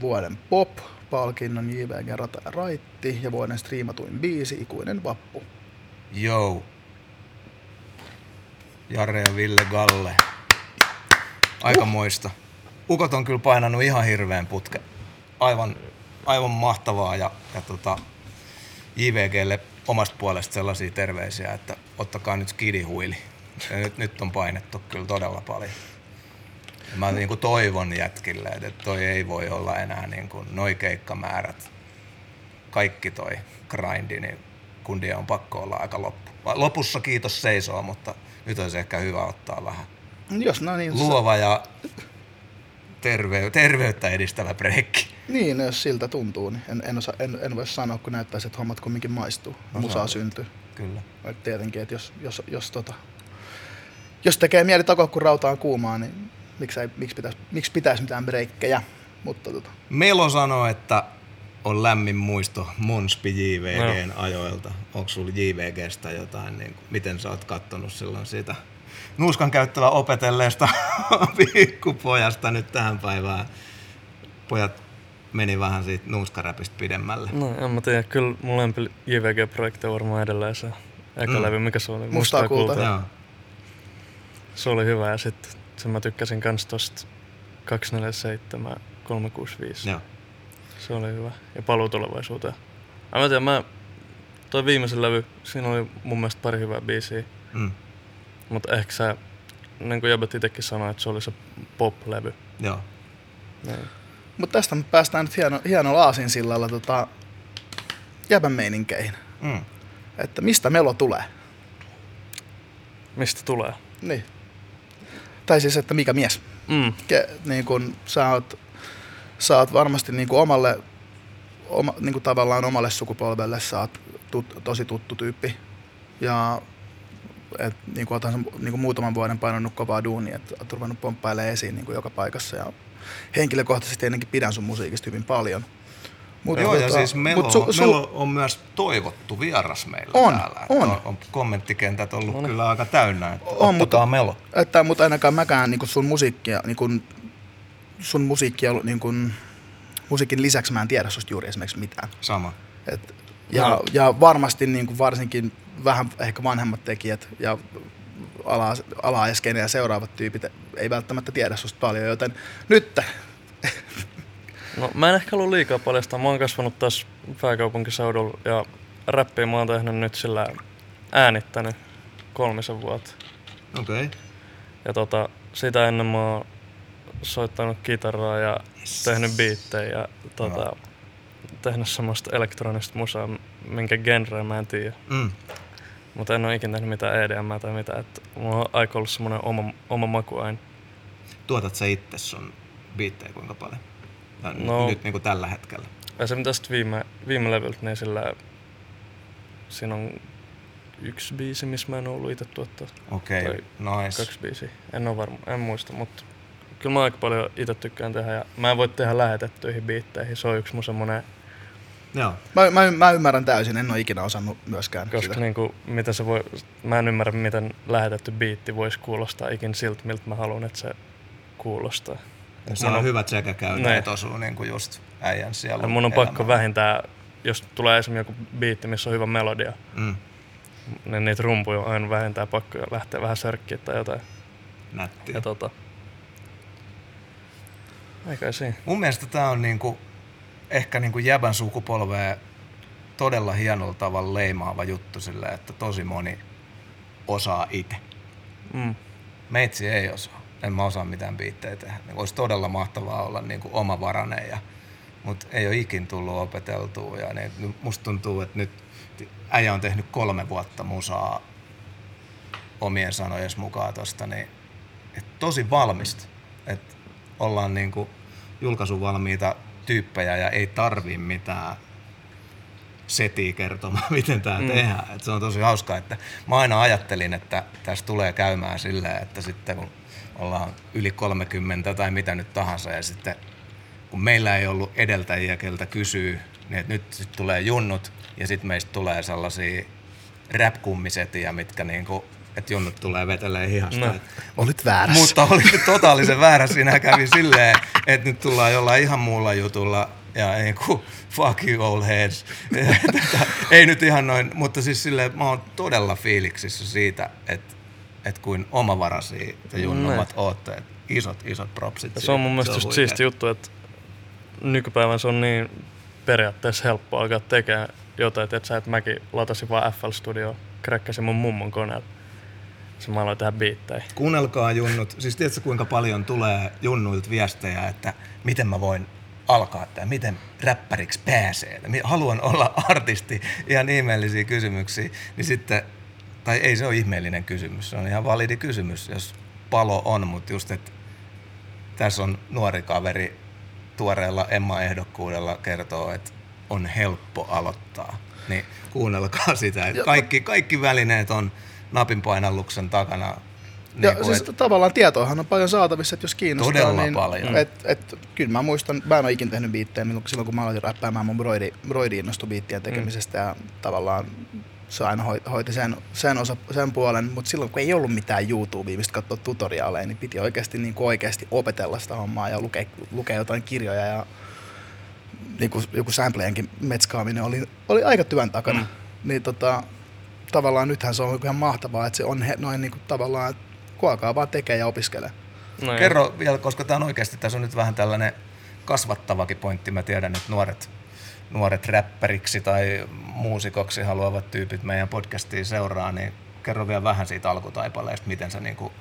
S2: vuoden pop, palkinnon JVG Rata ja Raitti ja vuoden striimatuin biisi, ikuinen vappu.
S3: Jou. Jare ja Ville Galle. Aika moista. Ukot on kyllä painanut ihan hirveän putke. Aivan, aivan mahtavaa ja, ja tota, JVGlle omasta puolesta sellaisia terveisiä, että ottakaa nyt skidihuili. Ja nyt, nyt on painettu kyllä todella paljon. Ja mä niin kuin toivon jätkille, että toi ei voi olla enää niin kuin noi keikkamäärät kaikki toi grindi, niin kundien on pakko olla aika loppu. Lopussa kiitos seisoo, mutta nyt olisi ehkä hyvä ottaa vähän
S2: Jos no niin,
S3: luova ja terve, terveyttä edistävä breikki.
S2: Niin, no jos siltä tuntuu, niin en, en, osa, en, en voi sanoa, kun näyttäisi, että hommat kumminkin maistuu.
S3: No,
S2: Musaa syntyy.
S3: Kyllä.
S2: Et tietenkin, että jos, jos, jos, tota, jos tekee mieli takoa, kun rauta on kuumaa, niin miksi, ei, miksi, pitäisi, miksi pitäisi mitään breikkejä? Mutta tota,
S3: Melo sanoo, että on lämmin muisto Monspi JVGn ajoilta. Onko sulla JVGstä jotain, niin kuin, miten sä oot kattonut silloin sitä nuuskan käyttävä opetelleesta pikkupojasta nyt tähän päivään? Pojat meni vähän siitä nuuskaräpistä pidemmälle.
S4: No en mä tiedä, kyllä mun lempi JVG-projekti on varmaan edelleen se eka
S3: Mm.
S4: levy, mikä se oli?
S2: Mustaa kultaa.
S3: Joo.
S4: Se oli hyvä ja sitten sen mä tykkäsin kans tosta 247 365.
S3: Joo.
S4: Se oli hyvä. Ja paluu tulevaisuuteen. Mä tiedän, mä, toi viimeisen levy, siinä oli mun mielestä pari hyvää biisiä.
S3: Mm.
S4: Mutta ehkä se, niin kuin Jabet itsekin sanoi, että se oli se pop-levy.
S3: Joo.
S4: Niin.
S2: Mutta tästä me päästään nyt hieno, hienolla aasinsillalla tota, jäbän meininkeihin.
S3: Mm.
S2: Että mistä melo tulee?
S4: Mistä tulee?
S2: Niin. Tai siis, että mikä mies?
S4: Mm.
S2: Ke, niin kun sä oot, sä oot varmasti niin kuin omalle, oma, niin kuin tavallaan omalle sukupolvelle sä oot tut, tosi tuttu tyyppi. Ja et, niin kuin, sen, niin kuin muutaman vuoden painanut kovaa duunia, että oot ruvennut pomppailemaan esiin niin kuin joka paikassa. Ja henkilökohtaisesti ennenkin pidän sun musiikista hyvin paljon. Mut,
S3: Joo, ja
S2: tota,
S3: siis Melo,
S2: mut su, su,
S3: Melo on myös toivottu vieras meillä
S2: On,
S3: täällä.
S2: on.
S3: on. on kommenttikentät ollut kyllä aika täynnä. Että
S2: On,
S3: on,
S2: mutta-
S3: Melo.
S2: että, mutta ainakaan mäkään niin kuin sun musiikkia, niin kuin, sun musiikkia, niin kuin, musiikin lisäksi mä en tiedä susta juuri esimerkiksi mitään.
S3: Sama.
S2: Et, ja,
S4: No.
S2: ja varmasti niin kuin varsinkin vähän ehkä vanhemmat tekijät ja ala, alaeskeinen ja seuraavat tyypit ei välttämättä tiedä susta paljon, joten nyt
S4: No mä en ehkä halua liikaa paljastaa. Mä oon kasvanut taas pääkaupunkiseudulla ja räppiä mä oon tehnyt nyt sillä äänittänyt kolmisen vuotta.
S3: Okei. Okay.
S4: Ja tota, sitä ennen mä oon soittanut kitaraa ja yes. tehnyt biittejä ja tota, tehnyt semmoista elektronista musaa, minkä genreä mä en tiedä.
S3: Mm.
S4: Mutta en oo ikinä tehnyt mitään EDM tai mitään. Et mulla on aika ollut semmonen oma, oma maku aina.
S3: Tuotat sä itse sun biittejä kuinka paljon? Ja
S4: No.
S3: Nyt niin kuin tällä hetkellä.
S4: Ja se tästä viime, viime levyltä, niin sillä siinä on yksi biisi, missä mä en ollut itse tuottaa.
S3: Okei, okay.
S4: Tai
S3: nice.
S4: Kaksi biisiä. En ole varma, en muista, mutta kyllä mä aika paljon itse tykkään tehdä ja mä en voi tehdä lähetettyihin biitteihin. Se on yksi mun semmonen,
S3: Joo.
S2: mä, mä, mä ymmärrän täysin, en ole ikinä osannut myöskään
S4: koska
S2: sitä.
S4: niinku, miten se voi, mä en ymmärrä miten lähetetty biitti voisi kuulostaa ikin siltä, miltä mä haluan, että se kuulostaa.
S3: Se
S4: Mun
S3: on
S4: on-
S3: hyvät sekä käyneet
S4: Näin.
S3: osuu niin kuin just äijän siellä.
S4: Ja mun on pakko vähintään, jos tulee esimerkiksi joku biitti, missä on hyvä melodia,
S3: Mm.
S4: niin niitä rumpuja on aina vähintään pakko lähteä vähän sörkkiä tai jotain.
S3: Nättiä.
S4: Ja tota... Ei kai siinä.
S3: Mun mielestä tää on niinku, ehkä niinku jäbän sukupolvea todella hienolla tavalla leimaava juttu sille, että tosi moni osaa itse.
S4: Mm.
S3: Meitsi ei osaa. En mä osaa mitään biittejä tehdä. Niin olisi todella mahtavaa olla niinku omavarainen, ja, mutta ei ole ikin tullut opeteltua. Ja niin, nyt musta tuntuu, että nyt äijä on tehnyt kolme vuotta musaa omien sanojen mukaan tosta, niin et tosi valmista. Et ollaan niinku julkaisuvalmiita tyyppejä ja ei tarvii mitään setiä kertomaan, miten tämä mm. tehdään. Et se on tosi hauskaa, että mä aina ajattelin, että tässä tulee käymään silleen, että sitten kun ollaan yli 30 tai mitä nyt tahansa ja sitten kun meillä ei ollut edeltäjiä, keltä kysyy, niin että nyt sit tulee junnut ja sitten meistä tulee sellaisia rap-kummisetiä, mitkä niinku, että junnut tulee vetelee hihasta.
S4: No.
S3: Et
S2: Olit väärässä.
S3: mutta oli totaalisen väärä. Siinä kävi silleen, että nyt tullaan jollain ihan muulla jutulla ja ei ku, fuck you old heads. Tätä, ei nyt ihan noin, mutta siis silleen, mä oon todella fiiliksissä siitä, että, että kuin omavaraisia ja junnumat ootte. Et Isot, isot propsit.
S4: Ja se on mun mielestä just
S3: huikea.
S4: siisti juttu, että nykypäivän se on niin periaatteessa helppo alkaa tekemään jotain, että sä et mäkin latasin vaan FL Studio, kräkkäsin mun mummon koneella. Se mä aloin tehdä biittejä.
S3: Kuunnelkaa junnut. Siis tiedätkö kuinka paljon tulee junnuilta viestejä, että miten mä voin alkaa tämä, miten räppäriksi pääsee, haluan olla artisti, ihan ihmeellisiä kysymyksiä, niin sitten, tai ei se ole ihmeellinen kysymys, se on ihan validi kysymys, jos palo on, mutta just, että tässä on nuori kaveri tuoreella Emma-ehdokkuudella kertoo, että on helppo aloittaa. Niin kuunnelkaa sitä, että kaikki, kaikki välineet on napin painalluksen takana
S2: niin ja kuin, siis et... tavallaan tietoahan on paljon saatavissa, että jos kiinnostaa.
S3: Todella niin, paljon.
S2: Et, et, kyllä mä muistan, mä en ole ikinä tehnyt biittejä, silloin kun mä aloitin räppäämään, mun broidi, broidi innostui biittien tekemisestä mm. ja tavallaan se aina hoiti sen, sen, osa, sen puolen, mutta silloin kun ei ollut mitään YouTubea, mistä katsoa tutoriaaleja, niin piti oikeasti, niin kuin oikeasti opetella sitä hommaa ja lukea, lukea jotain kirjoja ja niin kuin joku sampleidenkin metskaaminen oli, oli aika työn takana. Mm. Niin tota, tavallaan nythän se on ihan mahtavaa, että se on he, noin niin kuin tavallaan, että kuokaa vaan tekee ja opiskelee.
S3: No Kerro vielä, koska tämä on oikeasti, tässä on nyt vähän tällainen kasvattavakin pointti. Mä tiedän, että nuoret, nuoret räppäriksi tai muusikoksi haluavat tyypit meidän podcastiin seuraa, niin kerro vielä vähän siitä alkutaipaleesta, miten, sä niinku,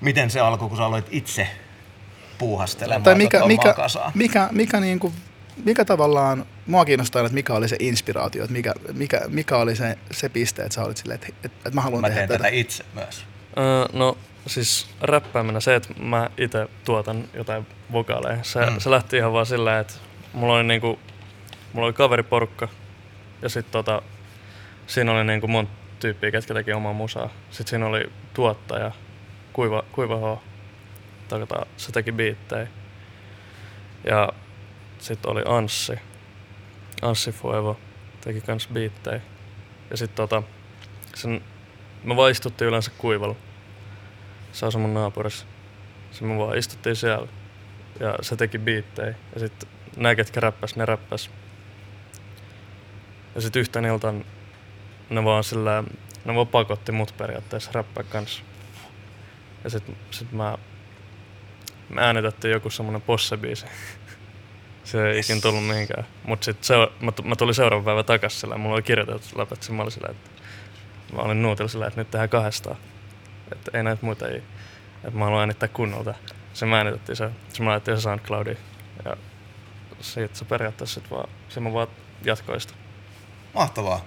S3: miten se alkoi, kun sä aloit itse puuhastelemaan tai
S2: mikä, mikä, mikä, mikä, niin kuin, mikä tavallaan, mua kiinnostaa, että mikä oli se inspiraatio, että mikä, mikä, mikä oli se, se piste, että sä olit silleen, että, että, että mä haluan
S3: mä
S2: tehdä
S3: tätä. tätä itse myös.
S4: Öö, no siis räppääminen, se, että mä itse tuotan jotain vokaaleja, se, mm. se lähti ihan vaan silleen, että mulla oli niinku, mulla oli kaveriporukka ja sitten tota, siinä oli niinku monta tyyppiä, ketkä teki omaa musaa. Sitten siinä oli tuottaja, Kuiva, Kuiva H. Tota, se teki biittejä. Ja sitten oli Anssi. Anssi Fuevo teki kans biittejä. Ja sitten tota, sen, me vaan istuttiin yleensä kuivalla se asui mun naapurissa. Se me vaan istuttiin siellä ja se teki biittejä. Ja sitten nämä, ketkä räppäs, ne räppäs. Ja sitten yhten iltan ne vaan sillä, ne vaan pakotti mut periaatteessa räppää kanssa. Ja sitten sit mä, me äänitettiin joku semmonen possebiisi. Se ei ikin tullut mihinkään. Mut sit se, mä, mä tulin seuraavan päivän takas sillä mulla oli kirjoitettu läpät, mä olin sillä, että mä olin nuutilla sillä, että nyt tehdään kahdestaan että ei näitä muita ei. Että mä haluan äänittää kunnolta. Se mä äänitettiin se, se mä laitettiin se SoundCloudiin. Ja siitä se periaatteessa sit vaan, se mä vaan jatkoista.
S3: Mahtavaa.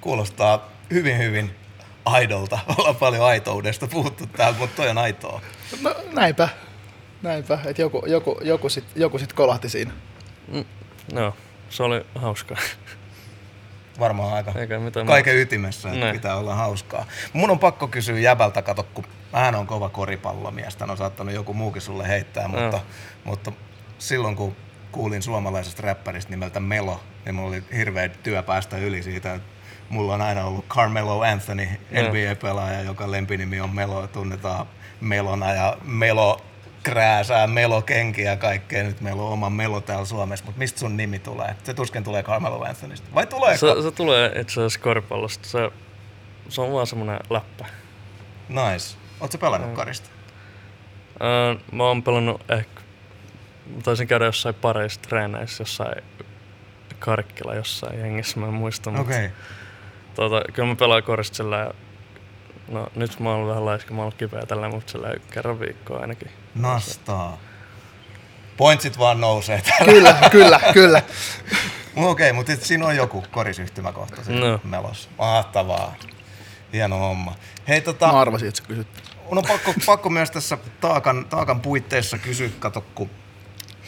S3: Kuulostaa hyvin hyvin aidolta. Ollaan paljon aitoudesta puhuttu täällä, mutta toi on aitoa.
S2: No näinpä. Näinpä, että joku, joku, joku sitten joku sit kolahti siinä.
S4: Mm, no, se oli hauskaa
S3: varmaan aika Eikä mitään kaiken ytimessä, että Näin. pitää olla hauskaa. Mun on pakko kysyä jäbältä, kato, kun hän on kova koripallomies, on saattanut joku muukin sulle heittää, mutta, mutta silloin kun kuulin suomalaisesta räppäristä nimeltä Melo, niin mulla oli hirveä työ päästä yli siitä, että mulla on aina ollut Carmelo Anthony, NBA-pelaaja, joka lempinimi on Melo, tunnetaan Melona ja Melo krääsää melokenkiä ja kaikkea. Nyt meillä on oma melo täällä Suomessa, mutta mistä sun nimi tulee? Se tuskin tulee Carmelo Anthonysta. Vai tulee?
S4: Se, se tulee itse asiassa koripallosta. Se, se on vaan semmoinen läppä.
S3: Nice. Oletko pelannut mm. karista?
S4: Uh, mä oon pelannut ehkä... Mä taisin käydä jossain pareissa treeneissä, jossain Karkkila jossain jengissä, mä en muista.
S3: Okei. Okay.
S4: Tota, kyllä mä pelaan korista sillä No nyt mä oon vähän laiska, mä oon kipeä tällä, mutta sillä kerran viikkoa ainakin.
S3: Nastaa. Pointsit vaan nousee täällä.
S2: Kyllä, kyllä, kyllä.
S3: Okei, okay, mutta siinä on joku korisyhtymäkohta no. melos. Mahtavaa. Hieno homma. Hei, tota,
S2: mä arvasin, että sä kysyt.
S3: On pakko, pakko myös tässä taakan, taakan puitteissa kysyä, kato, kun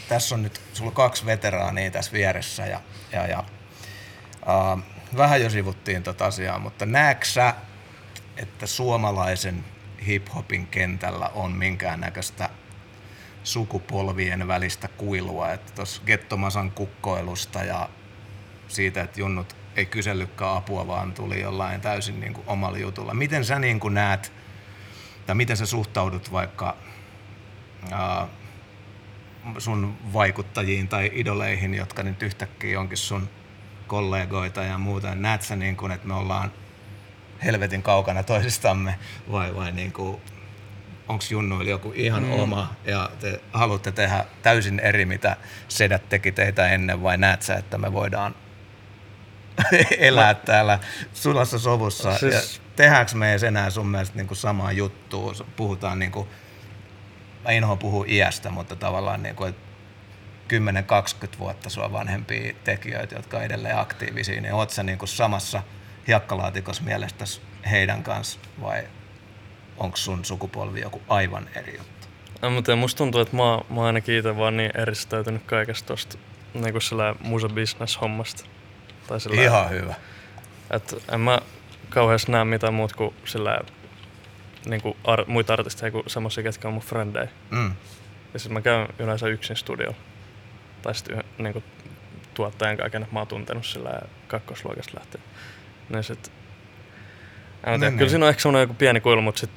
S3: tässä on nyt sulla kaksi veteraania tässä vieressä ja, ja, ja uh, vähän jo sivuttiin tota asiaa, mutta näetkö sä että suomalaisen hiphopin kentällä on minkäännäköistä sukupolvien välistä kuilua. Että tuossa Gettomasan kukkoilusta ja siitä, että junnut ei kysellykään apua, vaan tuli jollain täysin niin kuin omalla jutulla. Miten sä niin kuin näet, tai miten sä suhtaudut vaikka ää, sun vaikuttajiin tai idoleihin, jotka nyt yhtäkkiä onkin sun kollegoita ja muuta. Näet sä niin kuin, että me ollaan helvetin kaukana toisistamme vai, vai niin kuin, onko junnuilla joku ihan mm. oma ja te haluatte tehdä täysin eri, mitä sedät teki teitä ennen vai näet sä, että me voidaan elää no. täällä sulassa sovussa siis... ja tehdäänkö me edes enää sun mielestä niin kuin samaa juttua, puhutaan niin kuin, mä inhoan puhua iästä, mutta tavallaan niin kuin, että 10-20 vuotta sua vanhempia tekijöitä, jotka on edelleen aktiivisia, niin oot sä niin kuin samassa hiekkalaatikossa mielestäsi heidän kanssa vai onko sun sukupolvi joku aivan eri juttu?
S4: Mä tiedä, musta tuntuu, että mä, mä ainakin itse vaan niin eristäytynyt kaikesta tosta niinku sillä musa-business-hommasta. Tai sillä,
S3: Ihan hyvä.
S4: että en mä kauheasti näe mitään muut kuin sillä niinku ar- muita artisteja kuin semmosia, ketkä on mun frendejä.
S3: Mm.
S4: Ja sit mä käyn yleensä yksin studiolla. Tai sit yhden, niinku tuottajan kanssa, kenet mä oon tuntenut sillä kakkosluokasta lähtien. Niin sit... En mä tiedä,
S3: Niin,
S4: kyllä
S3: niin.
S4: siinä on ehkä semmonen joku pieni kuilu, mutta sit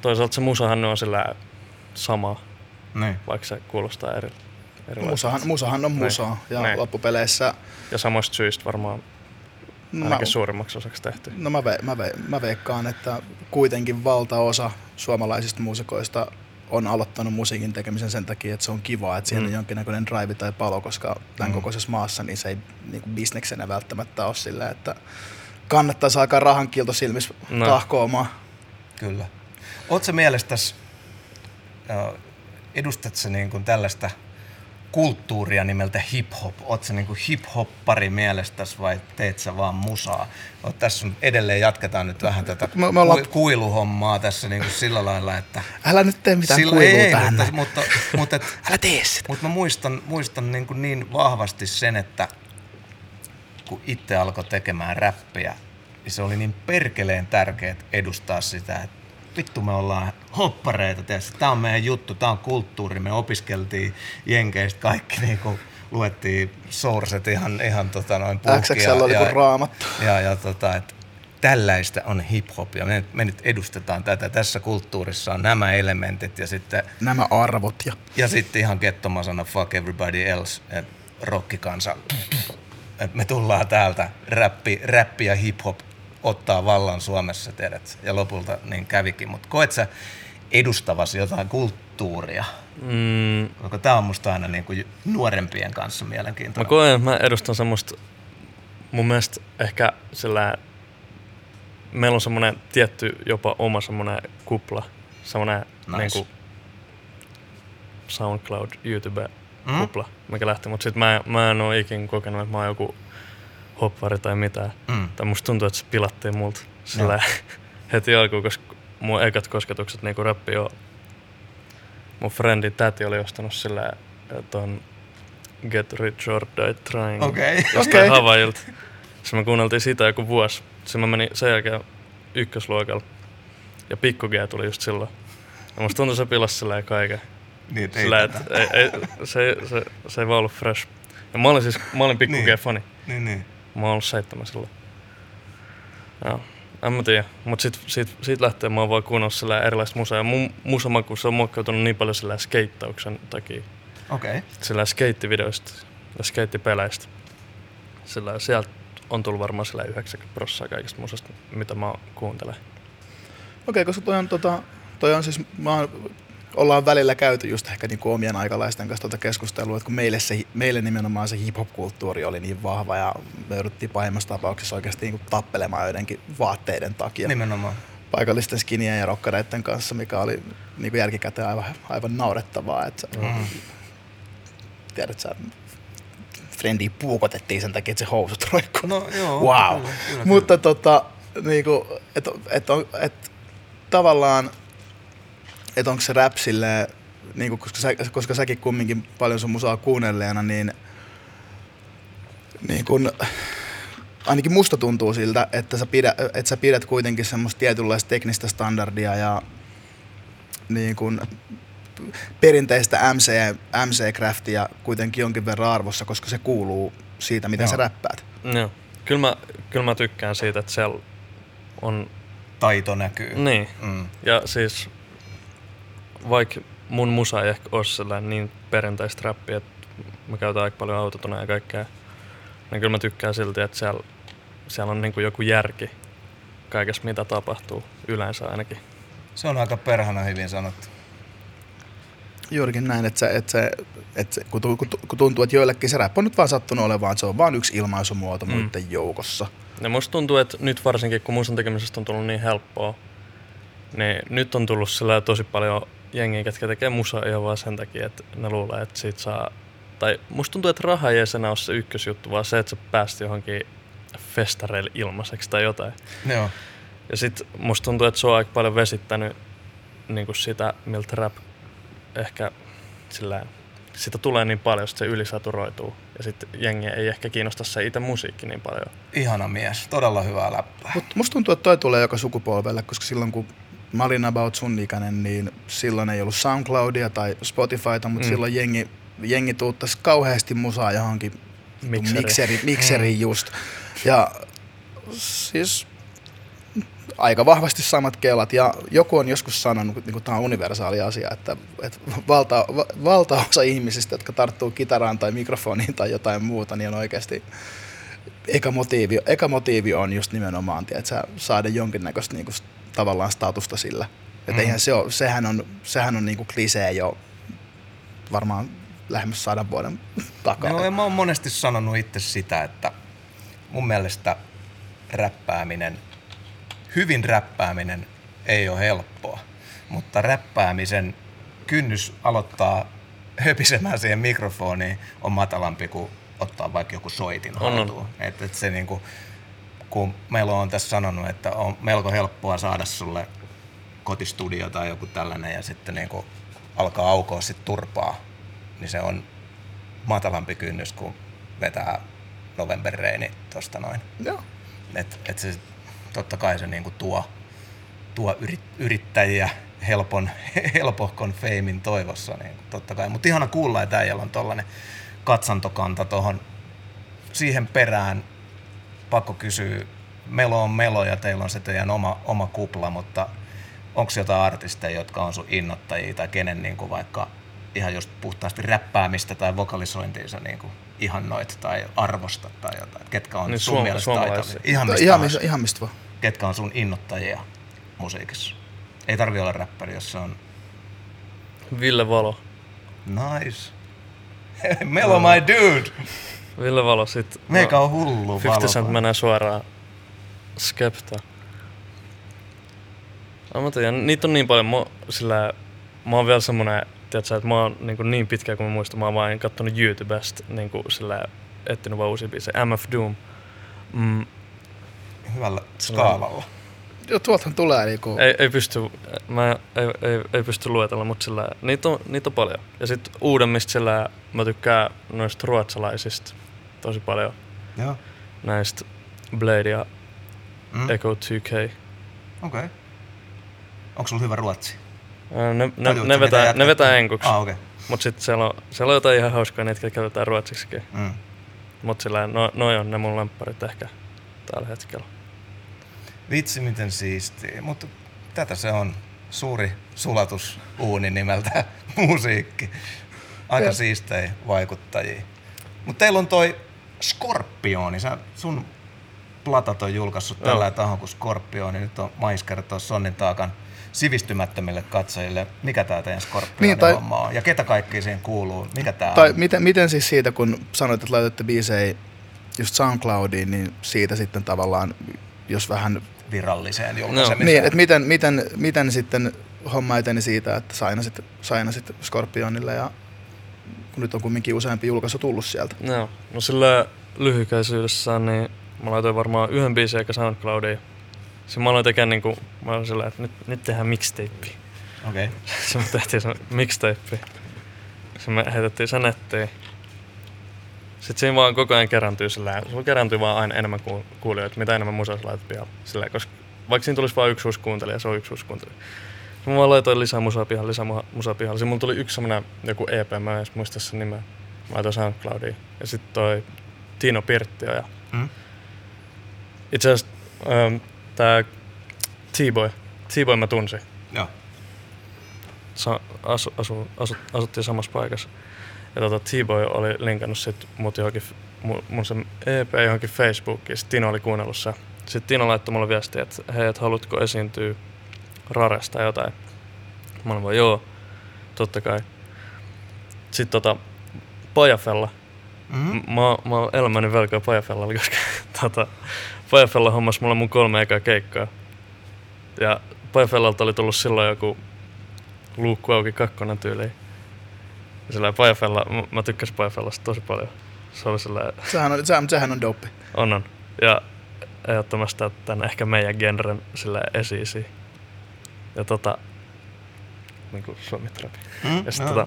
S4: toisaalta se musahan on sillä sama,
S3: Niin.
S4: vaikka se kuulostaa eri, erilaiselta.
S2: Musahan, musahan on
S4: Niin.
S2: musa ja
S4: Niin.
S2: loppupeleissä
S4: Ja samoista syistä varmaan
S2: mä,
S4: ainakin suurimmaksi osaksi tehty.
S2: no mä, ve, mä, ve, mä veikkaan, että kuitenkin valtaosa suomalaisista muusikoista on aloittanut musiikin tekemisen sen takia, että se on kiva, että siinä
S4: Mm.
S2: on jonkinnäköinen drive tai palo, koska tämän
S3: Mm.
S2: kokoisessa maassa niin se ei niin kuin bisneksenä välttämättä ole silleen, että kannattaisi alkaa rahan silmissä
S4: No.
S2: tahkoamaan.
S3: Kyllä. Oletko mielestäsi, ö, edustat sä niin kuin tällaista kulttuuria nimeltä hip-hop? Oletko niin kuin hip-hoppari mielestäsi vai teet sä vaan musaa? Oot tässä on, edelleen jatketaan nyt vähän tätä
S2: Me- me ollaan-
S3: ku- kuiluhommaa tässä niin kuin sillä lailla, että...
S2: Älä nyt tee mitään
S3: Silloin
S2: kuilua
S3: ei,
S2: tähän.
S3: mutta, mutta, mutta, et,
S2: Älä tee sitä.
S3: mutta mä muistan, muistan niin, kuin niin vahvasti sen, että kun itse alkoi tekemään räppiä, niin se oli niin perkeleen tärkeää edustaa sitä, että vittu me ollaan hoppareita, tietysti. Tämä on meidän juttu, tämä on kulttuuri. Me opiskeltiin Jenkeistä kaikki, niin kuin luettiin sourcet ihan, ihan tota noin.
S2: XXL oli kuin raamattu.
S3: ja, ja tota, että tällaista on hip-hop ja me, me nyt edustetaan tätä. Tässä kulttuurissa on nämä elementit ja sitten
S2: Nämä arvot ja
S3: ja sitten ihan kettomasana fuck everybody else, rockikansa. Et me tullaan täältä, räppi, räppi ja hip-hop ottaa vallan Suomessa, tiedät. Ja lopulta niin kävikin. Mutta koet sä edustavasi jotain kulttuuria?
S4: Mm,
S3: tämä on musta aina niin kuin nuorempien kanssa
S4: mä
S3: mielenkiintoinen.
S4: koen, että mä edustan semmoista, mun mielestä ehkä sillä meillä on semmoinen tietty jopa oma semmoinen kupla, semmoinen
S3: Nice.
S4: nice. niinku SoundCloud, YouTube
S3: Mm?
S4: kupla, mikä lähti, mutta sit mä, mä en oo ikin kokenut, että mä oon joku hoppari tai mitään.
S3: Mm.
S4: Tai musta tuntuu, että se pilattiin multa sillä heti alkuun, koska mun ekat kosketukset niinku räppi on mun friendin täti oli ostanut sillä ton Get Rich or Die Trying
S3: Okei.
S4: jostain okay. Havailta. Sitten me kuunneltiin sitä joku vuosi. Sitten mä menin sen jälkeen ykkösluokalla. Ja pikku G tuli just silloin. Ja musta tuntui se pilasi silleen kaiken.
S3: Niin, ei
S4: Sillä, et, ei, ei, se, se, se ei vaan ollut fresh. Ja mä olin siis, mä olin pikku
S3: Niin.
S4: G-fani.
S3: Niin, niin.
S4: Mä oon ollut seitsemän silloin. Joo. En mä tiedä. Mut sit, sit, sit lähtee mä oon vaan kuunnellut sillä erilaista musaa. Ja mun musamaku se on muokkautunut niin paljon sillä skeittauksen takia.
S3: Okei.
S4: Sillä skeittivideoista ja skeittipeleistä. Sillä sieltä on tullut varmaan sillä 90 prosenttia kaikista musasta, mitä mä kuuntelen.
S2: Okei, koska toi on, tota, toi on siis, mä oon, ollaan välillä käyty just ehkä niinku omien aikalaisten kanssa tuota keskustelua, että kun meille, se, meille nimenomaan se hip-hop-kulttuuri oli niin vahva ja me jouduttiin pahimmassa tapauksessa oikeasti niinku tappelemaan joidenkin vaatteiden takia
S3: Nimenomaan.
S2: paikallisten skinien ja rokkareiden kanssa, mikä oli niinku jälkikäteen aivan, aivan naurettavaa. Että,
S3: Mm.
S2: Tiedät sä, Frendiä puukotettiin sen takia, että se housut roikkuu.
S3: No joo.
S2: Wow.
S3: Kyllä, kyllä,
S2: Mutta tota, niinku, et, et, on- et, tavallaan, että onko se rap silleen, niinku, koska, sä, koska säkin kumminkin paljon sun musaa kuunnelleena, niin, niin kun, ainakin musta tuntuu siltä, että sä, pidä, että sä pidät kuitenkin semmoista tietynlaista teknistä standardia ja niin kun, perinteistä MC, MC-craftia kuitenkin jonkin verran arvossa, koska se kuuluu siitä, miten
S3: Joo.
S2: sä räppäät.
S4: Joo. Kyllä mä, kyllä mä tykkään siitä, että siellä on...
S3: Taito näkyy.
S4: Niin.
S3: Mm.
S4: Ja siis vaikka mun musa ei ehkä ole sellainen niin perinteistä räppiä, että mä käytän aika paljon autotuna ja kaikkea, niin kyllä mä tykkään silti, että siellä, siellä on niinku joku järki kaikessa, mitä tapahtuu yleensä ainakin.
S3: Se on aika perhana hyvin sanottu.
S2: Juurikin näin, että, se, että, se, että se, kun, kun, tu- kun tuntuu, että joillekin se rap on nyt vaan sattunut olemaan, että se on vain yksi ilmaisumuoto mm.
S4: Mm.
S2: muiden joukossa.
S4: Ja musta tuntuu, että nyt varsinkin kun musan tekemisestä on tullut niin helppoa, niin nyt on tullut sillä tosi paljon jengiä, ketkä tekee musaa ihan vaan sen takia, että ne luulee, että siitä saa tai musta tuntuu, että raha ei enää ole se ykkösjuttu, vaan se, että sä pääst johonkin festareille ilmaiseksi tai jotain.
S3: Joo.
S4: Ja sit musta tuntuu, että se on aika paljon vesittänyt niin kuin sitä, miltä rap ehkä sillä sitä tulee niin paljon, että se ylisaturoituu. Ja sitten jengi ei ehkä kiinnosta se itse musiikki niin paljon.
S3: Ihana mies, todella hyvää läppää.
S2: Mutta musta tuntuu, että toi tulee joka sukupolvelle, koska silloin kun mä olin about sun ikäinen, niin silloin ei ollut SoundCloudia tai Spotifyta, mutta mm. silloin jengi, jengi tuuttaisi kauheasti musaa johonkin
S4: Mikseri.
S2: mikseri, mikseriin just. Ja siis aika vahvasti samat kelat. Ja joku on joskus sanonut, niin tämä on universaali asia, että, että valta, va, valtaosa ihmisistä, jotka tarttuu kitaraan tai mikrofoniin tai jotain muuta, niin on oikeasti eka motiivi, eka motiivi on just nimenomaan, että saada jonkinnäköistä niin kuin, tavallaan statusta sillä. Että
S3: Mm.
S2: eihän se ole, sehän on, sehän on niin kuin klisee jo varmaan lähemmäs sadan vuoden takaa.
S3: No, mä oon monesti sanonut itse sitä, että mun mielestä räppääminen, hyvin räppääminen ei ole helppoa, mutta räppäämisen kynnys aloittaa höpisemään siihen mikrofoniin on matalampi kuin ottaa vaikka joku soitin
S4: On, on.
S3: haltuun. Et, et se niinku, kun meillä on tässä sanonut, että on melko helppoa saada sulle kotistudio tai joku tällainen ja sitten niinku alkaa aukoa sit turpaa, niin se on matalampi kynnys kuin vetää November Raini tosta noin.
S2: Joo.
S3: Et, et se, totta kai se niinku tuo, tuo yrit, yrittäjiä helpon, helpohkon feimin toivossa, niin totta kai. Mutta ihana kuulla, että äijällä on tollanen katsantokanta tuohon siihen perään. Pakko kysyä, melo on melo ja teillä on se teidän oma, oma kupla, mutta onko jotain artisteja, jotka on sun innoittajia tai kenen niin kuin vaikka ihan just puhtaasti räppäämistä tai vokalisointia sä niin kuin ihannoit tai arvostat tai jotain? Ketkä on
S4: Niin
S3: sun
S4: suom-
S3: mielestä taitavia? Ihan mistä
S2: ihan,
S3: tahansa.
S2: mis- ihan mistä vaan.
S3: Ketkä on sun innoittajia musiikissa? Ei tarvi olla räppäri, jos se on
S4: Ville Valo.
S3: nice. Melo my dude!
S4: Ville Valo sit.
S3: Meikä on hullu
S4: 50 Cent menee suoraan Skepta. No, mä tiedän, niitä on niin paljon. Mä, sillä, mä oon vielä semmonen, tiedätkö, että mä oon niin, kuin niin pitkä kuin mä muistan, mä oon vain kattonut YouTubesta niin kuin sillä, etsinyt vaan uusia biisejä. MF Doom. Mm,
S3: Hyvällä skaalalla.
S2: Joo, tuoltahan tulee niinku...
S4: ei, ei, pysty, mä ei, ei, ei pysty luetella, mutta sillä, niitä, on, niitä on paljon. Ja sitten uudemmista sillä, mä tykkään noista ruotsalaisista tosi paljon.
S3: Joo.
S4: Näistä Blade ja
S3: Mm.
S4: Echo 2K.
S3: Okei. Okay. Onko sulla hyvä ruotsi?
S4: Ne, ne, ne, vetää, ne vetää enkuksi,
S3: Ah. Okay.
S4: mutta sitten siellä on, siellä on jotain ihan hauskaa, niitä vetää ruotsiksikin.
S3: Mm.
S4: Mutta sillä no, noi on ne mun lempparit ehkä tällä hetkellä.
S3: Vitsi miten siistiä, mutta tätä se on suuri sulatusuuni nimeltä musiikki. Aika
S2: Ja-
S3: siistejä vaikuttajia. Mutta teillä on toi Skorpioni, sä, sun platat on julkaissut
S4: Joo.
S3: tällä tahon kuin Skorpioni. Nyt on mais kertoa Sonnin taakan sivistymättömille katsojille, mikä tää teidän Skorpioni
S2: Niin, tai-
S3: homma on ja ketä kaikki siihen kuuluu, mikä tää
S2: Tai
S3: on.
S2: miten, miten siis siitä, kun sanoit, että laitatte biisejä just SoundCloudiin, niin siitä sitten tavallaan, jos vähän...
S3: viralliseen julkaisemiseen.
S2: Niin, että miten, miten, miten sitten homma eteni siitä, että sainasit, sainasit Scorpionille ja kun nyt on kumminkin useampi julkaisu tullut sieltä.
S4: Joo, no sillä lyhykäisyydessään niin mä laitoin varmaan yhden biisin eikä SoundCloudiin. Sitten mä aloin tekemään niinku, mä olin sillä, että nyt, nyt tehdään mixtape.
S3: Okei.
S4: Sitten me tehtiin se mixtape. Sitten me heitettiin se nettiin. Sitten siinä vaan koko ajan kerääntyy sillä sulla kerääntyy vaan aina enemmän ku- kuulijoita, mitä enemmän musaa sä laitat pihalle. Sillä, koska vaikka siinä tulisi vain yksi uusi kuuntelija, se on yksi uusi kuuntelija. Mä laitoin lisää musaa pihalle, lisää musaa pihalle. Sitten mulla tuli yksi semmonen joku EP, mä en edes muista sen nimeä. Mä laitoin SoundCloudiin. Ja sitten toi Tino Pirttio ja
S3: Mm.
S4: itse asiassa ähm, tää T-Boy. T-Boy mä tunsin.
S3: Joo.
S4: Sa- asu, asu, asu, asuttiin samassa paikassa. Ja tota, T-Boy oli linkannut sit mut johonkin, mun, mun sen EP johonkin Facebookiin. Sitten Tino oli kuunnellut sen. Sitten Tino laittoi mulle viestiä, että hei, et haluatko esiintyä Raresta tai jotain. Mä olin vaan, joo, totta kai. Sitten tota, Pajafella.
S3: Mm-hmm.
S4: M- Mä, mä oon elämäni velkaa Pajafellalle, koska tota, Pajafella hommasi mulle mun kolme ekaa keikkaa. Ja Pajafellalta oli tullut silloin joku luukku auki kakkonen tyyliin. Ja sillä Pajafella, mä- mä tykkäsin Pajafellasta tosi paljon. Se oli sillä
S2: Sehän on, sehän, sehän on dope.
S4: on on. Ja ehdottomasti tämän ehkä meidän genren sillä esiisi. Ja tota, niinku suomi trapi.
S3: Mm?
S4: Ja sitten tota,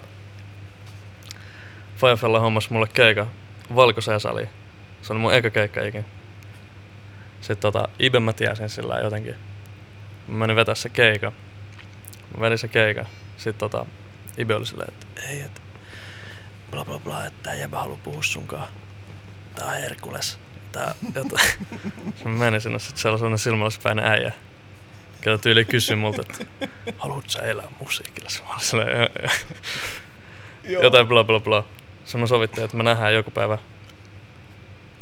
S4: Firefella hommas mulle keika valkoiseen saliin. Se oli mun eka keikka ikinä. Sitten tota, Ibe mä tiesin sillä jotenkin. Mä menin vetää se keika. Mä vedin se keika. Sitten tota, Ibe oli silleen, että ei, että bla bla bla, että tää jäbä haluu puhua sunkaan. Tää on Herkules. Tää jotain. Sitten mä menin sinne, sit siellä oli sellainen silmällispäinen äijä. Ketä tyyli kysyi multa, että haluut sä elää musiikilla? Mä olin silleen, jotain bla bla bla. Sitten me sovittiin, että me nähdään joku päivä.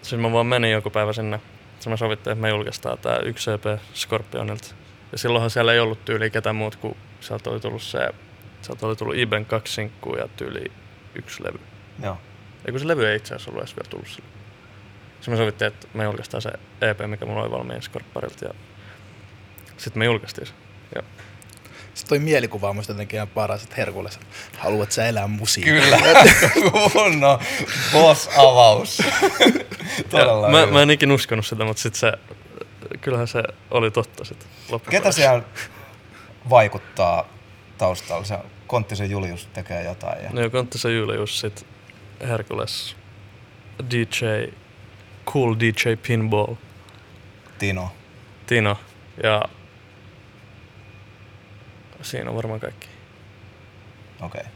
S4: Sitten mä vaan menin joku päivä sinne. Sitten me sovittiin, että me julkaistaan tää yksi EP Scorpionilta. Ja silloinhan siellä ei ollut tyyli ketään muut kuin sieltä oli tullut se, sieltä oli tullut Iben kaksi sinkkuu ja tyyli yksi levy.
S3: Joo.
S4: Ei kun se levy ei itse asiassa ollut edes vielä tullut sille. Sitten me sovittiin, että me julkaistaan se EP, mikä mulla oli valmiin Scorparilta ja sitten me julkaistiin se.
S2: Se toi mielikuva on musta jotenkin ihan paras, että Herkules, haluat sä elää musiikkia.
S3: Kyllä, kunnon boss-avaus. Todella
S4: mä, mä en ikin uskonut sitä, mutta sit se, kyllähän se oli totta sit
S3: Ketä siellä vaikuttaa taustalla? Se Konttisen Julius tekee jotain. Ja...
S4: Joo, Konttisen Julius, sit Herkules, DJ, Cool DJ Pinball,
S3: Tino.
S4: Tino ja siinä on varmaan kaikki.
S3: Okei. Okay.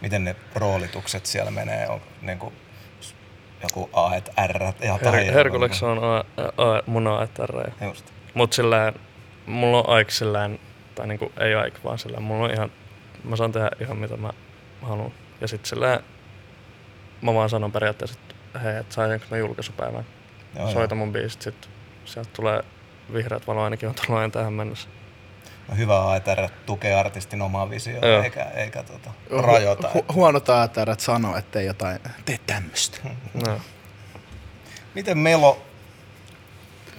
S3: Miten ne roolitukset siellä menee? On niin kuin joku A, et R ja tai
S4: Her- Herkules on A, A, mun AETR. Ja
S3: Just.
S4: Mut sillään, mulla on aik sillään, tai niinku ei aik vaan sillään, mulla on ihan, mä saan tehdä ihan mitä mä haluan. Ja sit sillään, mä vaan sanon periaatteessa, että hei, et saisinko mä julkaisupäivän.
S3: Joo,
S4: Soita
S3: joo.
S4: mun biisit, sit sieltä tulee vihreät valo ainakin on tullut aina tähän mennessä.
S3: Hyvä A, että R tukee artistin omaa visioa,
S4: Joo.
S3: eikä, eikä tota,
S2: Hu-
S3: rajoita.
S2: hu- huono taataan, että sanoo, ettei jotain, tee tämmöstä.
S4: No.
S3: Miten Melo,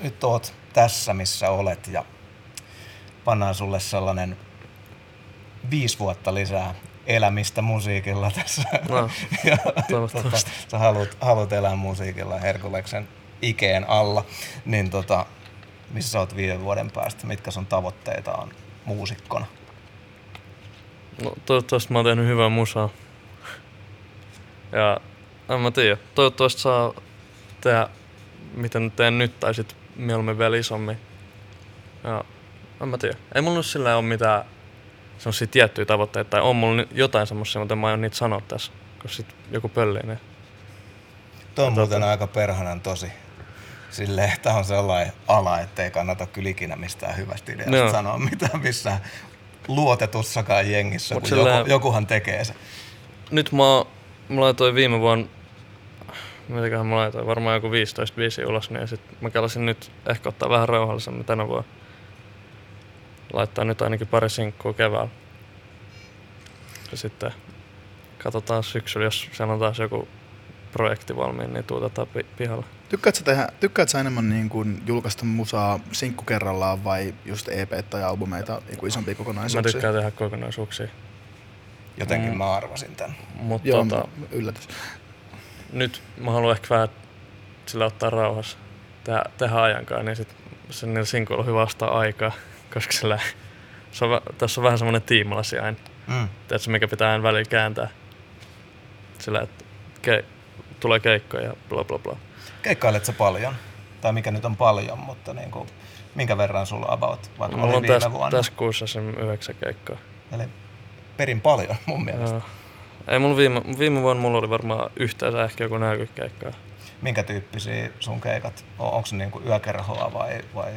S3: nyt oot tässä missä olet ja pannaan sulle sellainen viisi vuotta lisää elämistä musiikilla tässä.
S4: No,
S3: ja,
S4: toivottavasti.
S3: sä haluat, haluat elää musiikilla Herkuleksen ikeen alla, niin tota, missä sä oot viiden vuoden päästä, mitkä sun tavoitteita on muusikkona?
S4: no toivottavasti mä oon tehnyt hyvää musaa. Ja en mä tiedä, toivottavasti saa tehdä mitä nyt teen nyt tai sit mieluummin vielä isommin. Ja en mä tiedä. Ei mulla nyt sillä ole mitään semmosia tiettyjä tavoitteita tai on mulla jotain semmosia, mutta mä aion niitä sanoa tässä, koska sit joku pöllii ne.
S3: Tuo on
S4: Tota-
S3: muuten aika perhanan tosi. Silleen, tää on sellainen ala, ettei kannata kyllä ikinä mistään hyvästä ideasta
S4: Joo.
S3: sanoa mitään missään luotetussakaan jengissä,
S4: Mut
S3: kun
S4: sillä-
S3: joku, jokuhan tekee se.
S4: Nyt mä, mä laitoin viime vuonna, mitäköhän mä laitoin, varmaan joku 15 biisiä ulos, niin sit mä kelasin nyt ehkä ottaa vähän rauhallisemmin tänä vuonna. Laittaa nyt ainakin pari sinkkua keväällä. Ja sitten katsotaan syksyllä, jos siellä on taas joku projekti valmiin, niin tuutetaan pi- pihalle.
S2: Tykkäätkö sä, tehdä, tykkäätkö sä enemmän niin kuin julkaista musaa sinkku kerrallaan vai just EP tai albumeita, niin kuin isompia
S4: Mä
S2: kokonaisuuksia?
S4: tykkään tehdä kokonaisuuksia.
S3: Jotenkin
S4: Mm.
S3: mä arvasin tän.
S4: Mutta
S2: Joo,
S4: tota,
S2: yllätys.
S4: nyt mä haluan ehkä vähän sillä ottaa rauhassa, tehdä, tehdä ajankaan, niin sit sen niillä sinkuilla on hyvä ostaa aikaa, koska sillä, se on, tässä on vähän semmoinen tiimalasi aina,
S3: Mm.
S4: tiedätkö, mikä pitää aina välillä kääntää. Sillä, että ke, tulee keikkoja ja bla bla bla.
S3: Keikkailet sä paljon? Tai mikä nyt on paljon, mutta niin kuin, minkä verran sulla about, vaikka
S4: Mulla
S3: oli
S4: on
S3: viime
S4: tässä,
S3: vuonna?
S4: tässä kuussa sen yhdeksän keikkaa.
S3: Eli perin paljon mun mielestä.
S4: Joo. Ei mulla viime, viime vuonna mulla oli varmaan yhteensä ehkä joku 40 keikkaa.
S3: Minkä tyyppisiä sun keikat? On, onko se niin kuin yökerhoa vai, vai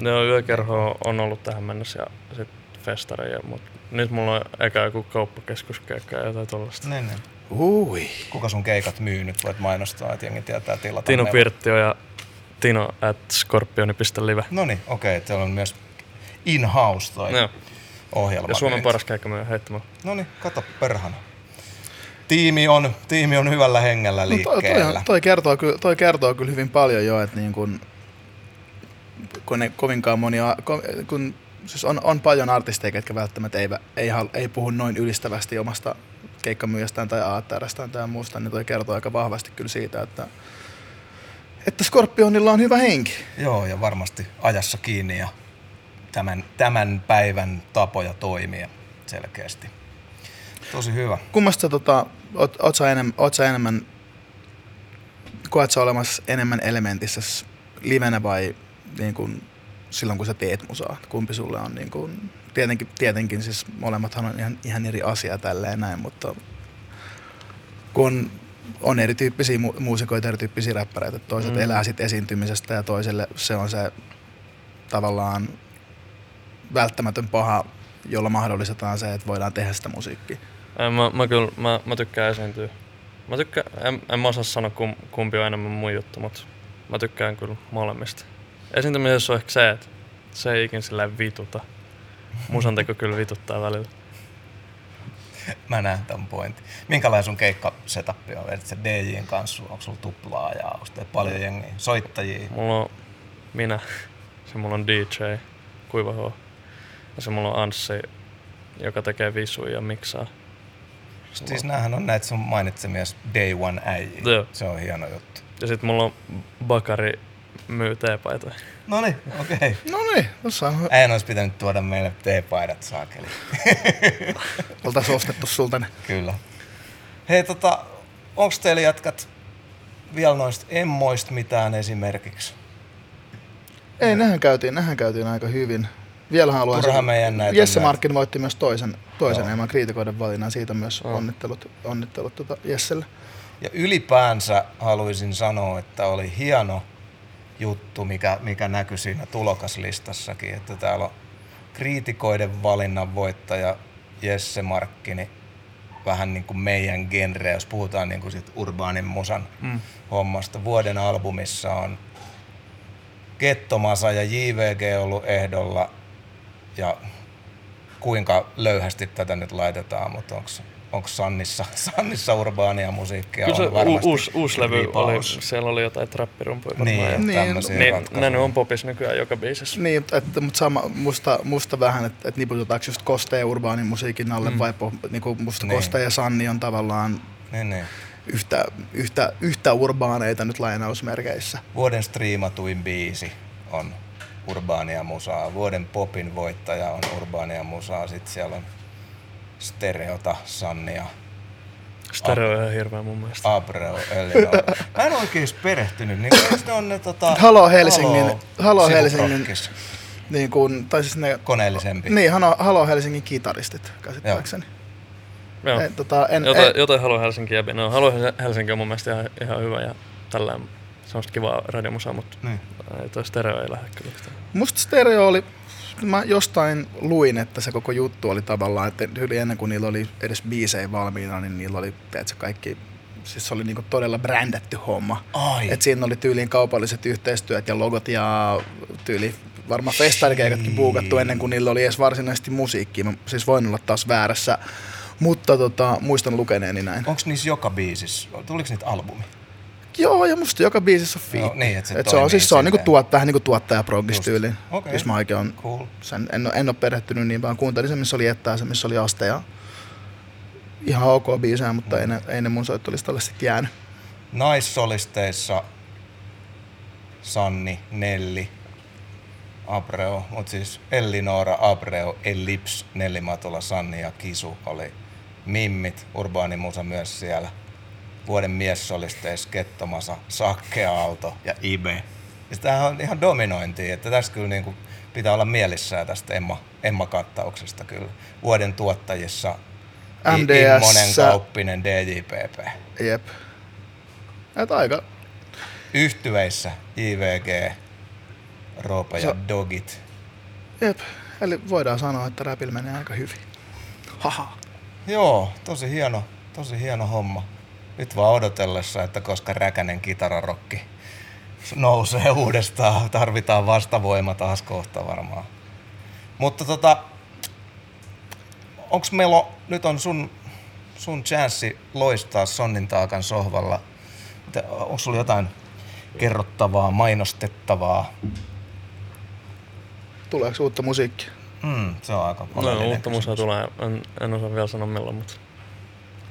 S4: Ne on yökerho on ollut tähän mennessä ja sitten festareja, mutta nyt mulla on eka joku kauppakeskuskeikka ja jotain tollasta.
S3: niin, niin.
S2: Ui.
S3: Kuka sun keikat myy nyt? Voit mainostaa, että jengi tietää tilata.
S4: Tino. Pirttio ja Tino at scorpioni.live.
S3: No niin, okei. Okay, teillä on myös in-house toi
S4: Joo.
S3: ohjelma.
S4: Ja Suomen
S3: nyt.
S4: paras keikka myy heittämällä.
S3: No niin, kato perhana. Tiimi on, tiimi on hyvällä hengellä
S2: No toi,
S3: liikkeellä.
S2: toi, toi, kertoo, kyllä, toi kertoo kyllä hyvin paljon jo, että niin kun, kun ne kovinkaan monia, kun, siis on, on paljon artisteja, jotka välttämättä ei, ei, hal- ei puhu noin ylistävästi omasta keikkamyyjästään tai ATRstään tai muusta, niin toi kertoo aika vahvasti kyllä siitä, että, että Scorpionilla on hyvä henki.
S3: Joo, ja varmasti ajassa kiinni ja tämän, tämän päivän tapoja toimia selkeästi. Tosi hyvä.
S2: Kummasta tota, oot, oot, sä enem, oot sä enemmän, koet sä olemassa enemmän elementissä livenä vai niin kun, silloin kun sä teet musaa? Kumpi sulle on niin kun, tietenkin, tietenkin siis molemmathan on ihan, ihan eri asia tälleen näin, mutta kun on, on erityyppisiä mu- muusikoita, erityyppisiä räppäreitä, toiset
S4: Mm.
S2: elää sit esiintymisestä ja toiselle se on se tavallaan välttämätön paha, jolla mahdollistetaan se, että voidaan tehdä sitä musiikkia.
S4: En, mä, mä, kyllä, mä, mä tykkään esiintyä. Mä tykkään, en, en mä osaa sanoa kum, kumpi on enemmän mun juttu, mutta mä tykkään kyllä molemmista. Esiintymisessä on ehkä se, että se ei ikin silleen vituta. Musan teko kyllä vituttaa välillä.
S3: Mä näen tämän pointin. Minkälainen sun keikka setappi on? Vedät sä DJin kanssa? Onko sulla tuplaa ja onko paljon jengiä? Soittajia?
S4: Mulla on minä, se mulla on DJ, Kuiva H. Ja se mulla on Anssi, joka tekee visuja ja miksaa.
S3: Siis näähän on näitä sun mainitsemia Day One äijiä.
S4: Joo.
S3: Se on hieno juttu.
S4: Ja sit mulla on Bakari myy teepaitoja.
S3: No niin, okei. Okay.
S2: No niin, tossa on,
S3: Äijän olisi pitänyt tuoda meille teepaidat saakeli.
S2: oltaisiin ostettu sulta ne.
S3: Kyllä. Hei tota, onks teillä jatkat vielä noista emmoista mitään esimerkiksi?
S2: Ei, nehän käytiin, nehän käytiin aika hyvin. Vielä haluaisin...
S3: Turha meidän näitä
S2: Jesse
S3: näitä.
S2: Markkin voitti myös toisen, toisen
S3: Joo.
S2: ilman kriitikoiden valinnan. Siitä myös
S4: Joo.
S2: onnittelut, onnittelut tuota Jesselle.
S3: Ja ylipäänsä haluaisin sanoa, että oli hieno juttu, mikä, mikä näkyi siinä tulokaslistassakin, että täällä on kriitikoiden valinnan voittaja Jesse Markkini, vähän niin kuin meidän genre, jos puhutaan niin kuin sit urbaanin musan
S4: Mm.
S3: hommasta. Vuoden albumissa on Gettomasa ja JVG ollut ehdolla ja kuinka löyhästi tätä nyt laitetaan, mutta onko onko Sannissa, Sannissa urbaania musiikkia?
S4: Kyllä se
S3: on varmasti
S4: uusi, uusi levy oli, siellä oli jotain trappirumpuja varmaan.
S3: Niin,
S4: ja-
S2: Niin,
S4: Niin,
S3: ratkaisuja.
S4: ne on popis nykyään joka biisissä.
S2: Niin, että, mutta sama, musta, musta vähän, että, että niputetaanko just Koste ja urbaanin musiikin alle mm. vai po, niin kuin musta
S3: Niin.
S2: niin. Koste ja Sanni on tavallaan
S3: Niin, niin.
S2: yhtä, yhtä, yhtä urbaaneita nyt lainausmerkeissä.
S3: Vuoden striimatuin biisi on urbaania musaa. Vuoden popin voittaja on urbaania musaa. Sitten siellä on Stereota, Sannia,
S4: Stereo on ihan hirveä mun mielestä.
S3: Abreu, Elinor. Mä en oikein edes perehtynyt. Niin ne on ne tota...
S2: Halo Helsingin-
S3: Halo,
S2: Halo
S3: sivuprokkis?
S2: Niin kuin, tai siis ne,
S3: Koneellisempi.
S2: niin, Halo, Halo Helsingin kitaristit käsittääkseni.
S4: Joo.
S2: En, tota, en,
S4: Jotain,
S2: en,
S4: jotain Halo Helsinki jäbi. No, Halo Helsinki on mun mielestä ihan, ihan hyvä ja tällä semmoista kivaa radiomusaa, mutta
S3: Niin.
S4: ei toi stereo ei lähde kyllä.
S2: Musta stereo oli, mä jostain luin, että se koko juttu oli tavallaan, että yli ennen kuin niillä oli edes biisejä valmiina, niin niillä oli, tiedätkö, kaikki, siis se oli niinku todella brändätty homma.
S3: Ai.
S2: Et siinä oli tyyliin kaupalliset yhteistyöt ja logot ja tyyli varmaan festarikeikatkin buukattu ennen kuin niillä oli edes varsinaisesti musiikkia. Mä siis voin olla taas väärässä, mutta tota, muistan lukeneeni näin.
S3: Onko niissä joka biisissä? Tuliko niitä albumi?
S2: Joo, ja musta joka biisissä on fiitti.
S3: niin, et se
S2: et se on siis se on niinku tuot, vähän niinku tuottaja progis
S3: Just.
S2: tyyliin.
S3: Okei.
S2: Jos mä oikein on,
S3: Cool.
S2: sen, en, en ole perehtynyt niin, vaan kuuntelin sen, missä oli Ettää, se, missä oli Aste ja ihan ok biisejä, mutta ei, ne, ei ne mun soittolistalle sitten jäänyt.
S3: Naissolisteissa Sanni, Nelli, Abreu, mutta siis Ellinora, Abreu, Ellips, Nelli Matula, Sanni ja Kisu oli Mimmit, Urbaani Musa myös siellä. Vuoden miessolisteissa Kettomasa, Sakke Aalto ja Ibe. Ja tämähän on ihan dominointia, että tässä kyllä niinku pitää olla mielissään tästä Emma, Emma-kattauksesta kyllä. Vuoden tuottajissa
S2: MDS.
S3: Immonen, Kauppinen, DJPP.
S2: Jep. Et aika,
S3: Yhtyeissä JVG, Roope ja
S2: Se-
S3: Dogit.
S2: jep. Eli voidaan sanoa, että räpillä menee aika hyvin. Haha.
S3: Joo, tosi hieno, tosi hieno homma. Nyt vaan odotellessa, että koska räkänen kitararokki nousee uudestaan, tarvitaan vastavoima taas kohta varmaan. Mutta tota, onks Melo, nyt on sun, sun chanssi loistaa Sonnin taakan sohvalla. Onko sulla jotain kerrottavaa, mainostettavaa?
S2: Tuleeko uutta musiikkia?
S3: Mm, se on aika
S4: No,
S3: oleellinen
S4: uutta musaa
S3: kysymys.
S4: tulee. En, en osaa vielä sanoa milloin, mutta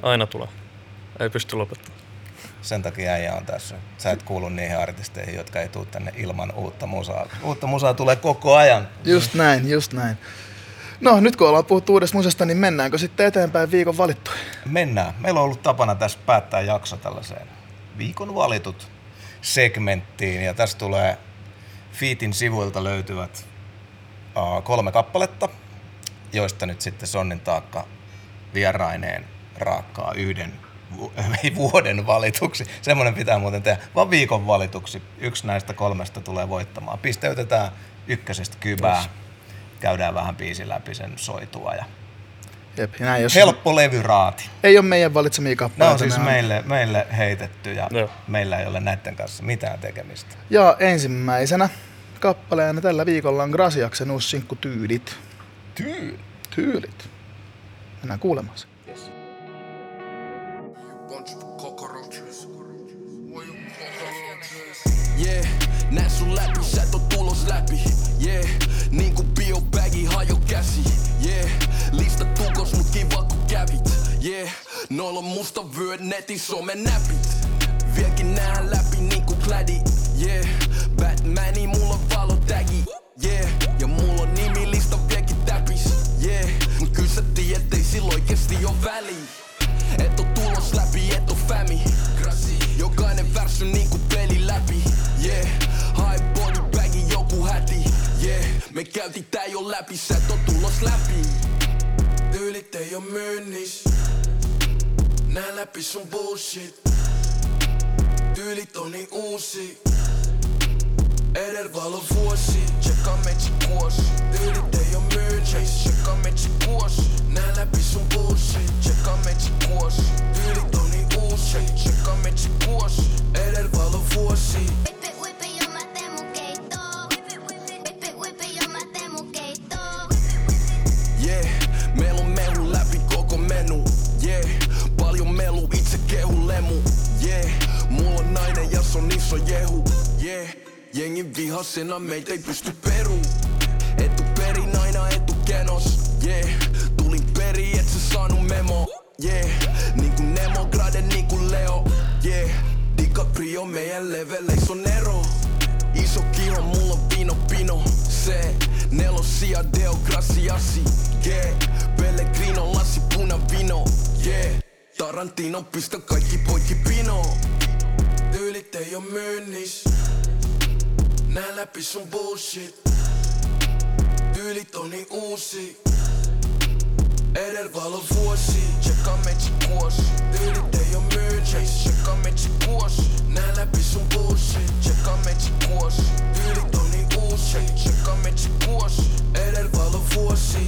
S4: aina tulee. Ei pysty lopettamaan.
S3: Sen takia äijä on tässä. Sä et kuulu niihin artisteihin, jotka ei tule tänne ilman uutta musaa. Uutta musaa tulee koko ajan.
S2: Just näin, just näin. No nyt kun ollaan puhuttu uudesta musasta, niin mennäänkö sitten eteenpäin viikon valittu?
S3: Mennään. Meillä on ollut tapana tässä päättää jakso tällaiseen viikon valitut segmenttiin. Ja tässä tulee Fiitin sivuilta löytyvät uh, kolme kappaletta, joista nyt sitten Sonnin taakka vieraineen raakkaa yhden ei vuoden valituksi. Semmoinen pitää muuten tehdä, vaan viikon valituksi. Yksi näistä kolmesta tulee voittamaan. Pisteytetään ykkösestä kybää. Käydään vähän biisin läpi sen soitua ja
S2: Jep, näin, jos
S3: helppo levyraati.
S2: ei ole meidän valitsemia
S3: Ne
S2: kappaleita.
S3: on siis
S2: ne
S3: meille, meille heitetty ja
S4: Joo.
S3: meillä ei ole näiden kanssa mitään tekemistä.
S2: Ja ensimmäisenä kappaleena tällä viikolla on Grasiaksen uusi sinkku Tyylit.
S3: Tyy.
S2: Tyylit. Mennään kuulemaan se.
S5: Yeah, näe sun läpi, sä et oo tulos läpi. Yeah, niinku biobagi hajo käsi. Yeah, lista tukos mut kiva kun kävit. Yeah, noilla on musta vyöt netin somen näpit. Vieläkin nää läpi niinku klädi. Yeah, Batmani mulla on valotägi. Yeah, ja mulla on nimilista vieläkin täpis. Yeah, mut kyllä sä tiedät, ei sillä oikeesti oo väliä. Et oo tulos läpi, sä et oo tulos läpi. Tyylit ei oo myynnis Nää läpi sun bullshit. Tyylit on niin uusi. Edervalo vuosi. Tsekkaa metsi kuosi. Tyylit ei oo myynnis Tsekkaa metsi kuosi. Nää läpi sun bullshit. Tsekkaa metsi kuosi. Tyylit on niin uusi. Tsekkaa metsi kuosi. Edervalo vuosi lemu Yeah, mulla on nainen ja se on iso jehu. Yeah, jengi vihasena meitä ei pysty peru. Etu perin aina etu kenos. Yeah, tulin peri et sä saanut memo. Yeah, niinku Nemo, Grade niinku Leo. Yeah, DiCaprio meidän leveleissä on ero. Iso kiho, mulla on vino pino. Se, nelosia deo graciasi Yeah, Pellegrino, lassi puna vino. Yeah, Tarantino pistä kaikki poikki pino. Tyylit ei oo myynnis Nää läpi sun bullshit. Tyylit on niin uusi. Edervalo vuosi. Tsekkaa metsi kuosi. Tyylit ei oo myynnis Tsekkaa metsi kuosi. Nää läpi sun bullshit. Tsekkaa metsi kuosi. Tyylit on niin uusi. Tsekkaa metsi kuosi. Edervalo vuosi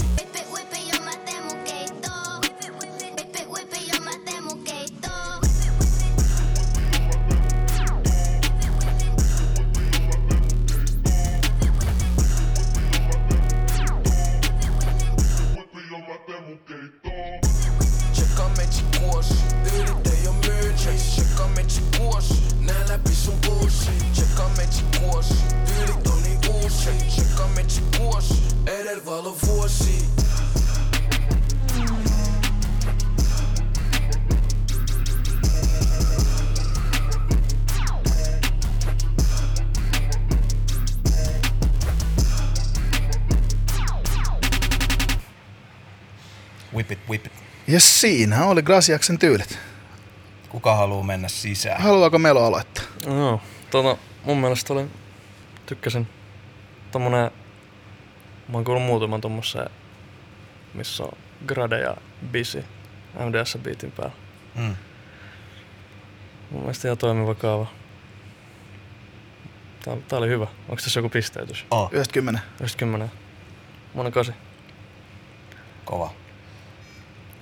S2: Ja siinä oli Grasiaksen tyylit.
S3: Kuka haluaa mennä sisään?
S2: Haluaako Melo aloittaa?
S4: Joo, tota, mun mielestä oli, tykkäsin tommonen, mä oon kuullut muutaman tommosen, missä on Grade ja Busy MDS-biitin päällä.
S3: Mm.
S4: Mun mielestä ihan toimiva kaava. Tää, tää oli hyvä. Onko tässä joku pisteytys?
S3: Oh,
S2: 90.
S4: Just kymmenen. Monen kasi.
S3: kova.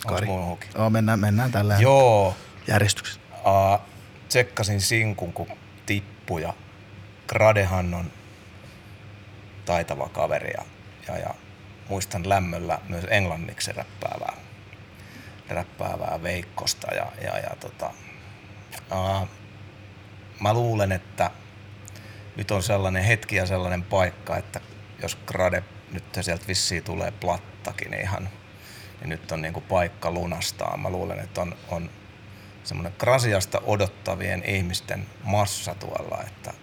S3: Onks
S2: Kari.
S3: huki?
S2: Joo, mennään, mennään tällä
S3: Joo,
S2: järjestyksessä.
S3: uh, tsekkasin sinkun kun tippu ja Gradehan on taitava kaveri ja, ja, ja muistan lämmöllä myös englanniksi räppäävää, räppäävää Veikkosta ja, ja, ja tota, uh, mä luulen, että nyt on sellainen hetki ja sellainen paikka, että jos Grade nyt sieltä vissiin tulee plattakin, niin ihan niin nyt on niin kuin paikka lunastaa. Mä luulen, että on, on semmoinen Krasiasta odottavien ihmisten massa tuolla, että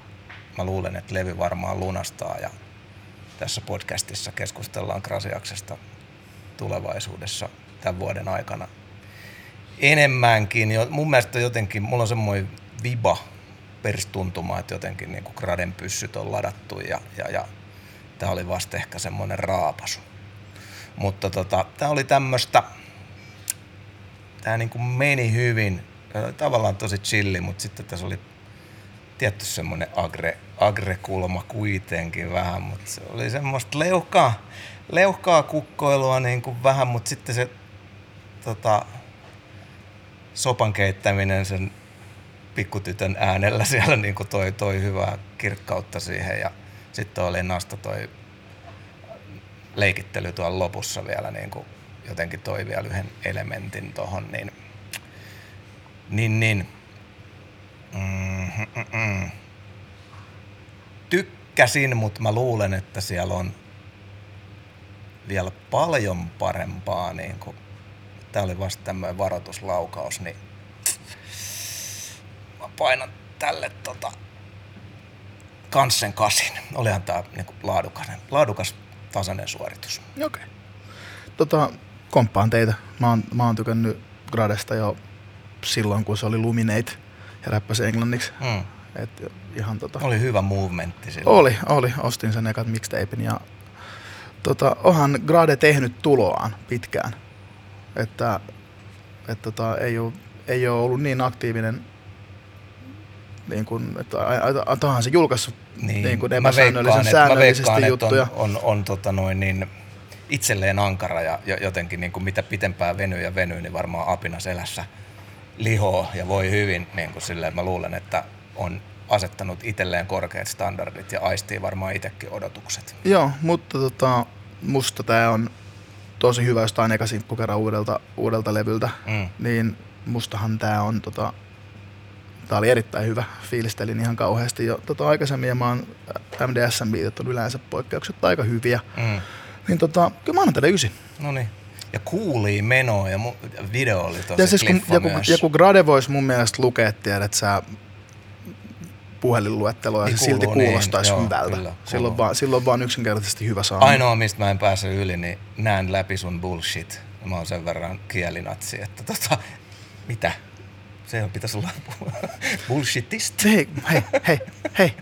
S3: mä luulen, että levy varmaan lunastaa ja tässä podcastissa keskustellaan Krasiaksesta tulevaisuudessa tämän vuoden aikana enemmänkin. Mun mielestä jotenkin, mulla on semmoinen viba perstuntuma, että jotenkin niin graden pyssyt on ladattu ja, ja, ja tämä oli vasta ehkä semmoinen raapasu. Mutta tota, tämä oli tämmöistä, tämä niin meni hyvin, tavallaan tosi chilli, mutta sitten tässä oli tietty semmoinen agre, agre-kulma kuitenkin vähän, mutta se oli semmoista leuhkaa, leuhkaa kukkoilua niin kuin vähän, mutta sitten se tota, sopan keittäminen sen pikkutytön äänellä siellä niin kuin toi, toi hyvää kirkkautta siihen ja sitten oli Nasta toi leikittely tuolla lopussa vielä niin kuin jotenkin toi vielä yhden elementin tohon, niin, niin, niin mm, mm, tykkäsin, mutta mä luulen, että siellä on vielä paljon parempaa. Niin kuin, tää oli vasta tämmöinen varoituslaukaus, niin mä painan tälle tota, kanssen kasin. Olihan tää niinku laadukas, laadukas tasainen suoritus.
S2: Okei. Okay. Tota, komppaan teitä. Mä oon, mä oon tykännyt Gradesta jo silloin, kun se oli Luminate ja räppäsi englanniksi.
S3: Mm.
S2: Et ihan tota...
S3: Oli hyvä movementti silloin.
S2: Oli, oli. Ostin sen ekat mixtapen ja tota, onhan Grade tehnyt tuloaan pitkään. Että, et tota, ei, ole, ei ole ollut niin aktiivinen niin kuin, että onhan se julkaissut niin, niin kuin
S3: mä veikkaan, että- mä veikkaan, että
S2: juttuja.
S3: On, on, on tota noin niin, itselleen ankara ja jo- jotenkin niin kuin mitä pitempään venyy ja venyy, niin varmaan apina selässä lihoo ja voi hyvin. Niin kuin silleen, mä luulen, että on asettanut itselleen korkeat standardit ja aistii varmaan itsekin odotukset.
S2: Joo, mutta tota, musta tää on tosi hyvä, jos tää on eka sinkku kerran uudelta, uudelta levyltä.
S3: Mm.
S2: Niin mustahan tää on tota, tää oli erittäin hyvä. Fiilistelin ihan kauheasti jo tota, aikaisemmin ja mä oon MDSn biitit on yleensä poikkeukset aika hyviä.
S3: Mm.
S2: Niin tota, kyllä mä annan tälle ysi.
S3: No niin. Ja kuulii menoa ja mu- video oli tosi
S2: Ja, siis kun, ja, kun, ja kun Grade voisi mun mielestä lukea, tiedät sä puhelinluetteloa,
S3: Niin
S2: niin se silti
S3: niin,
S2: kuulostaisi
S3: joo,
S2: hyvältä.
S3: kyllä,
S2: silloin, vaan, silloin vaan yksinkertaisesti hyvä saama.
S3: Ainoa, mistä mä en pääse yli, niin näen läpi sun bullshit. Mä oon sen verran kielinatsi, että tota, mitä? Se pitäisi olla bullshitista.
S2: Hei, hei, hei, hei.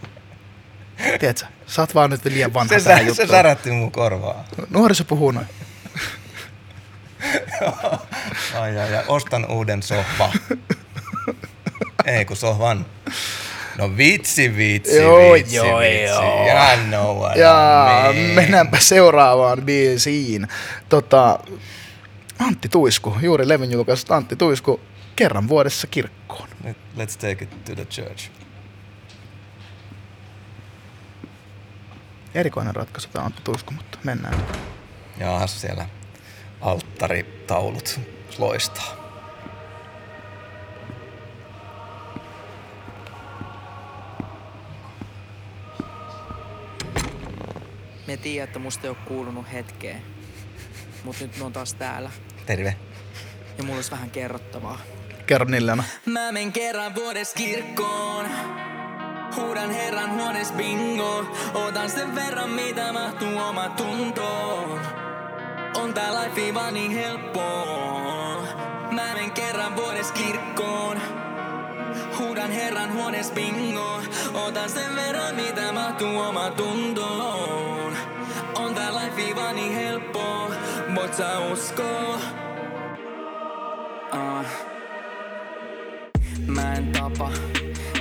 S2: Tiedätkö, sä oot vaan nyt liian vanha
S3: Se,
S2: tähän
S3: sä, se
S2: juttuun.
S3: särähti mun korvaa.
S2: Nuoriso puhuu noin.
S3: Ai, ai, ai. Ostan uuden sohva. Ei kun sohvan. No vitsi, vitsi,
S2: Joo,
S3: vitsi,
S2: joo,
S3: vitsi.
S2: joo.
S3: Know what
S2: Ja
S3: mean.
S2: mennäänpä seuraavaan biisiin. Tota, Antti Tuisku, juuri levyn julkaisut Antti Tuisku, kerran vuodessa kirkkoon.
S3: Let's take it to the church.
S2: Erikoinen ratkaisu tämä Antti Tuisku, mutta mennään.
S3: Ja siellä alttaritaulut loistaa.
S6: Me tiedän, että musta ei ole kuulunut hetkeä. Mut nyt me on taas täällä.
S3: Terve.
S6: Ja mulla olisi vähän kerrottavaa.
S2: Kerro.
S6: Mä men kerran vuodes kirkkoon. Huudan herran huones bingo. Otan sen verran, mitä mahtuu oma tuntoon. On tää life vaan niin helppoa. Mä men kerran vuodes kirkkoon. Huudan herran huones bingo. Otan sen verran, mitä mahtuu oma tuntoon. On tää life vaan niin helppoa. Voit sä uskoa? Tapa,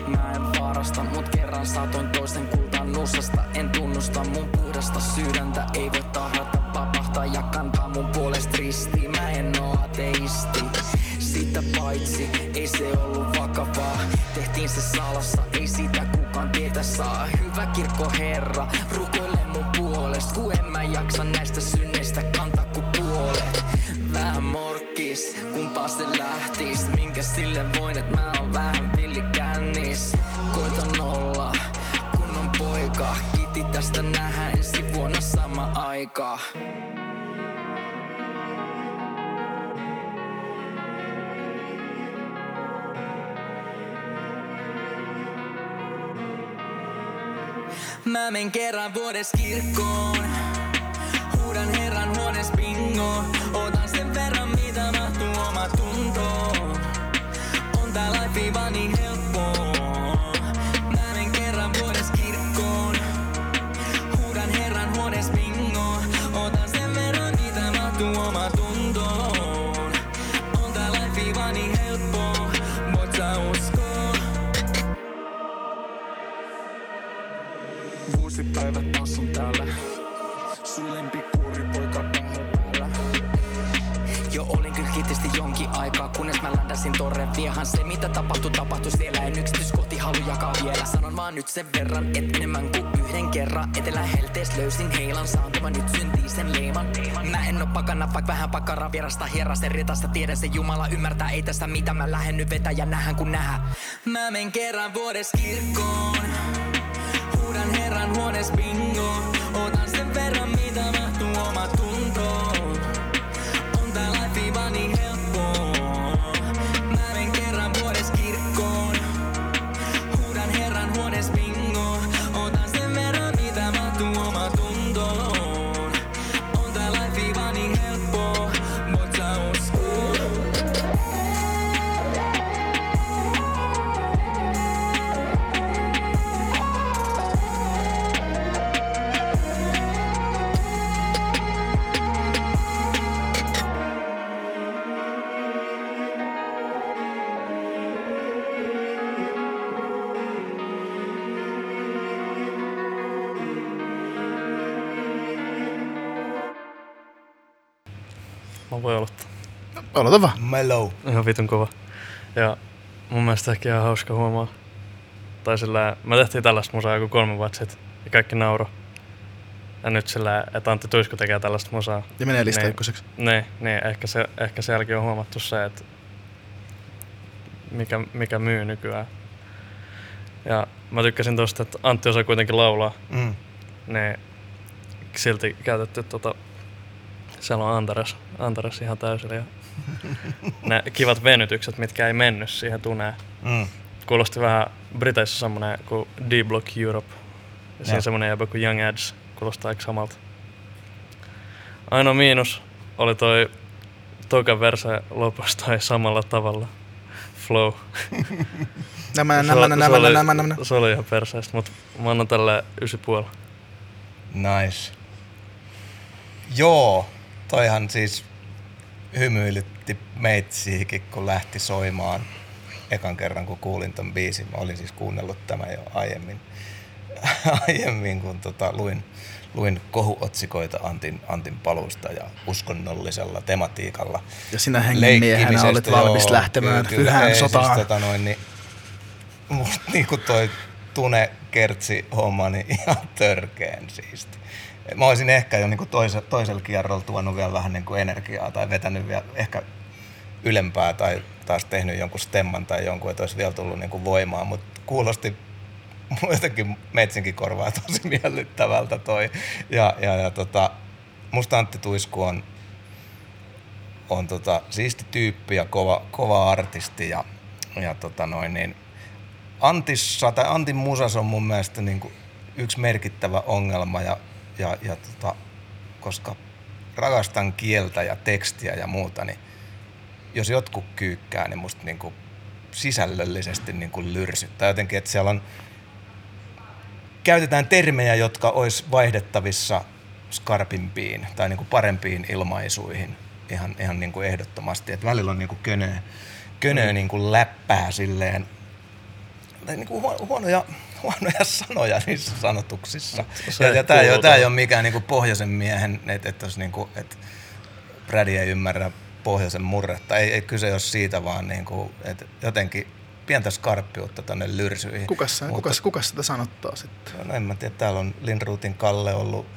S6: mä en varasta, mut kerran satoin toisten kultaan nussasta. En tunnusta mun puhdasta sydäntä, ei voi tahdata vapahtaa ja kantaa mun puolesta ristiin. Mä en oo ateisti, sitä paitsi ei se ollut vakavaa. Tehtiin se salassa, ei sitä kukaan tietä saa. Hyvä kirkko herra, rukoile mun puolesta, kun en mä jaksa näistä synneistä kantaa ku puolet. Vähän morkkis, kumpaa se lähtis Minkä sille voin, et mä oon vähän kännis Koitan olla kunnon poika. Kiti tästä nähdään ensi vuonna sama aika. Mä men kerran vuodes kirkkoon. Huudan herran huones bingo Otan sen verran mitä mahtuu oma tuntoon. On tää life vaan ländäsin torren viehan. Se mitä tapahtui, tapahtui siellä. En yksityiskohti halu jakaa vielä. Sanon vaan nyt sen verran, et enemmän kuin yhden kerran. Etelä heltees löysin heilan, saantuma nyt syntii sen leiman. Mä en oo pakana, vaik vähän pakara vierasta hierasen ritasta. Tiedän se Jumala ymmärtää, ei tästä mitä mä lähden nyt vetää ja nähän kun nähdä. Mä men kerran vuodes kirkkoon. Huudan herran huones bingo. Mä
S4: voin aloittaa.
S2: Aloita vaan.
S3: Mellow.
S4: Ihan vitun kova. Ja mun mielestä ehkä ihan hauska huomaa. Tai sillä, me tehtiin tällaista musaa joku kolme vuotta sitten. Ja kaikki nauro. Ja nyt sillä, että Antti Tuisku tekee tällaista musaa.
S2: Ja menee lista
S4: Niin.
S2: ykköseksi.
S4: Niin, niin ehkä, se, ehkä sielläkin on huomattu se, että mikä, mikä myy nykyään. Ja mä tykkäsin tosta, että Antti osaa kuitenkin laulaa.
S3: Mm.
S4: Ne silti käytetty tota, siellä on Antares, Antares ihan täysillä. Ja ne kivat venytykset, mitkä ei mennyt siihen tuneen.
S3: Mm.
S4: Kuulosti vähän Briteissä semmonen kuin D-Block Europe. Ja siinä
S3: Joo.
S4: semmonen jäbä kuin Young Ads. Kuulostaa aika samalta. Ainoa miinus oli toi toka verse lopussa toi samalla tavalla. Flow.
S2: Nämä,
S4: Se
S2: nämä,
S4: oli-
S2: nämä,
S4: se oli-
S2: nämä, nämä.
S4: Se oli ihan perseestä, mutta mä annan tälle 9,5.
S3: Nice. Joo, toihan siis hymyilytti meitsiikin, kun lähti soimaan ekan kerran, kun kuulin ton biisin. Mä olin siis kuunnellut tämän jo aiemmin, aiemmin kun tota, luin, luin kohuotsikoita Antin, Antin paluusta ja uskonnollisella tematiikalla.
S2: Ja sinä hengenmiehenä olet valmis
S3: joo,
S2: lähtemään
S3: kyllä,
S2: pyhään
S3: ei,
S2: sotaan.
S3: Siis, tota noin, niin, musta niinku toi Tune Kertsi homma niin ihan törkeen siisti. Mä olisin ehkä jo niinku toise, toisella kierrolla tuonut vielä vähän niinku energiaa tai vetänyt vielä ehkä ylempää tai taas tehnyt jonkun stemman tai jonkun, että olisi vielä tullut niinku voimaa, mutta kuulosti jotenkin metsinkin korvaa tosi miellyttävältä toi. Ja, ja, ja tota, musta Antti Tuisku on, on tota, siisti tyyppi ja kova, kova artisti ja, ja tota noin, niin Antissa tai Antin musas on mun mielestä niin kuin yksi merkittävä ongelma ja, ja, ja tota, koska rakastan kieltä ja tekstiä ja muuta, niin jos jotkut kyykkää, niin musta niin kuin sisällöllisesti niin kuin lyrsyttää jotenkin, että siellä on käytetään termejä, jotka olisi vaihdettavissa skarpimpiin tai niin kuin parempiin ilmaisuihin ihan, ihan niin kuin ehdottomasti. Et välillä on niin kuin könöä, könöä niin kuin läppää silleen, tai niin kuin huo- huonoja, huonoja sanoja niissä sanotuksissa.
S4: Se
S3: Ja, ja tämä ei, ole- tää ei ole mikään niin kuin pohjoisen miehen, että et, jos niin kuin, et Brady ei ymmärrä pohjoisen murretta. Ei, ei kyse ole siitä, vaan niin kuin, että jotenkin pientä skarppiutta tonne lyrsyihin.
S2: Kukas,
S3: Mutta-
S2: kukas, kukas sitä sanottaa sitten?
S3: No en mä tiedä, täällä on Lindruutin Kalle ollut,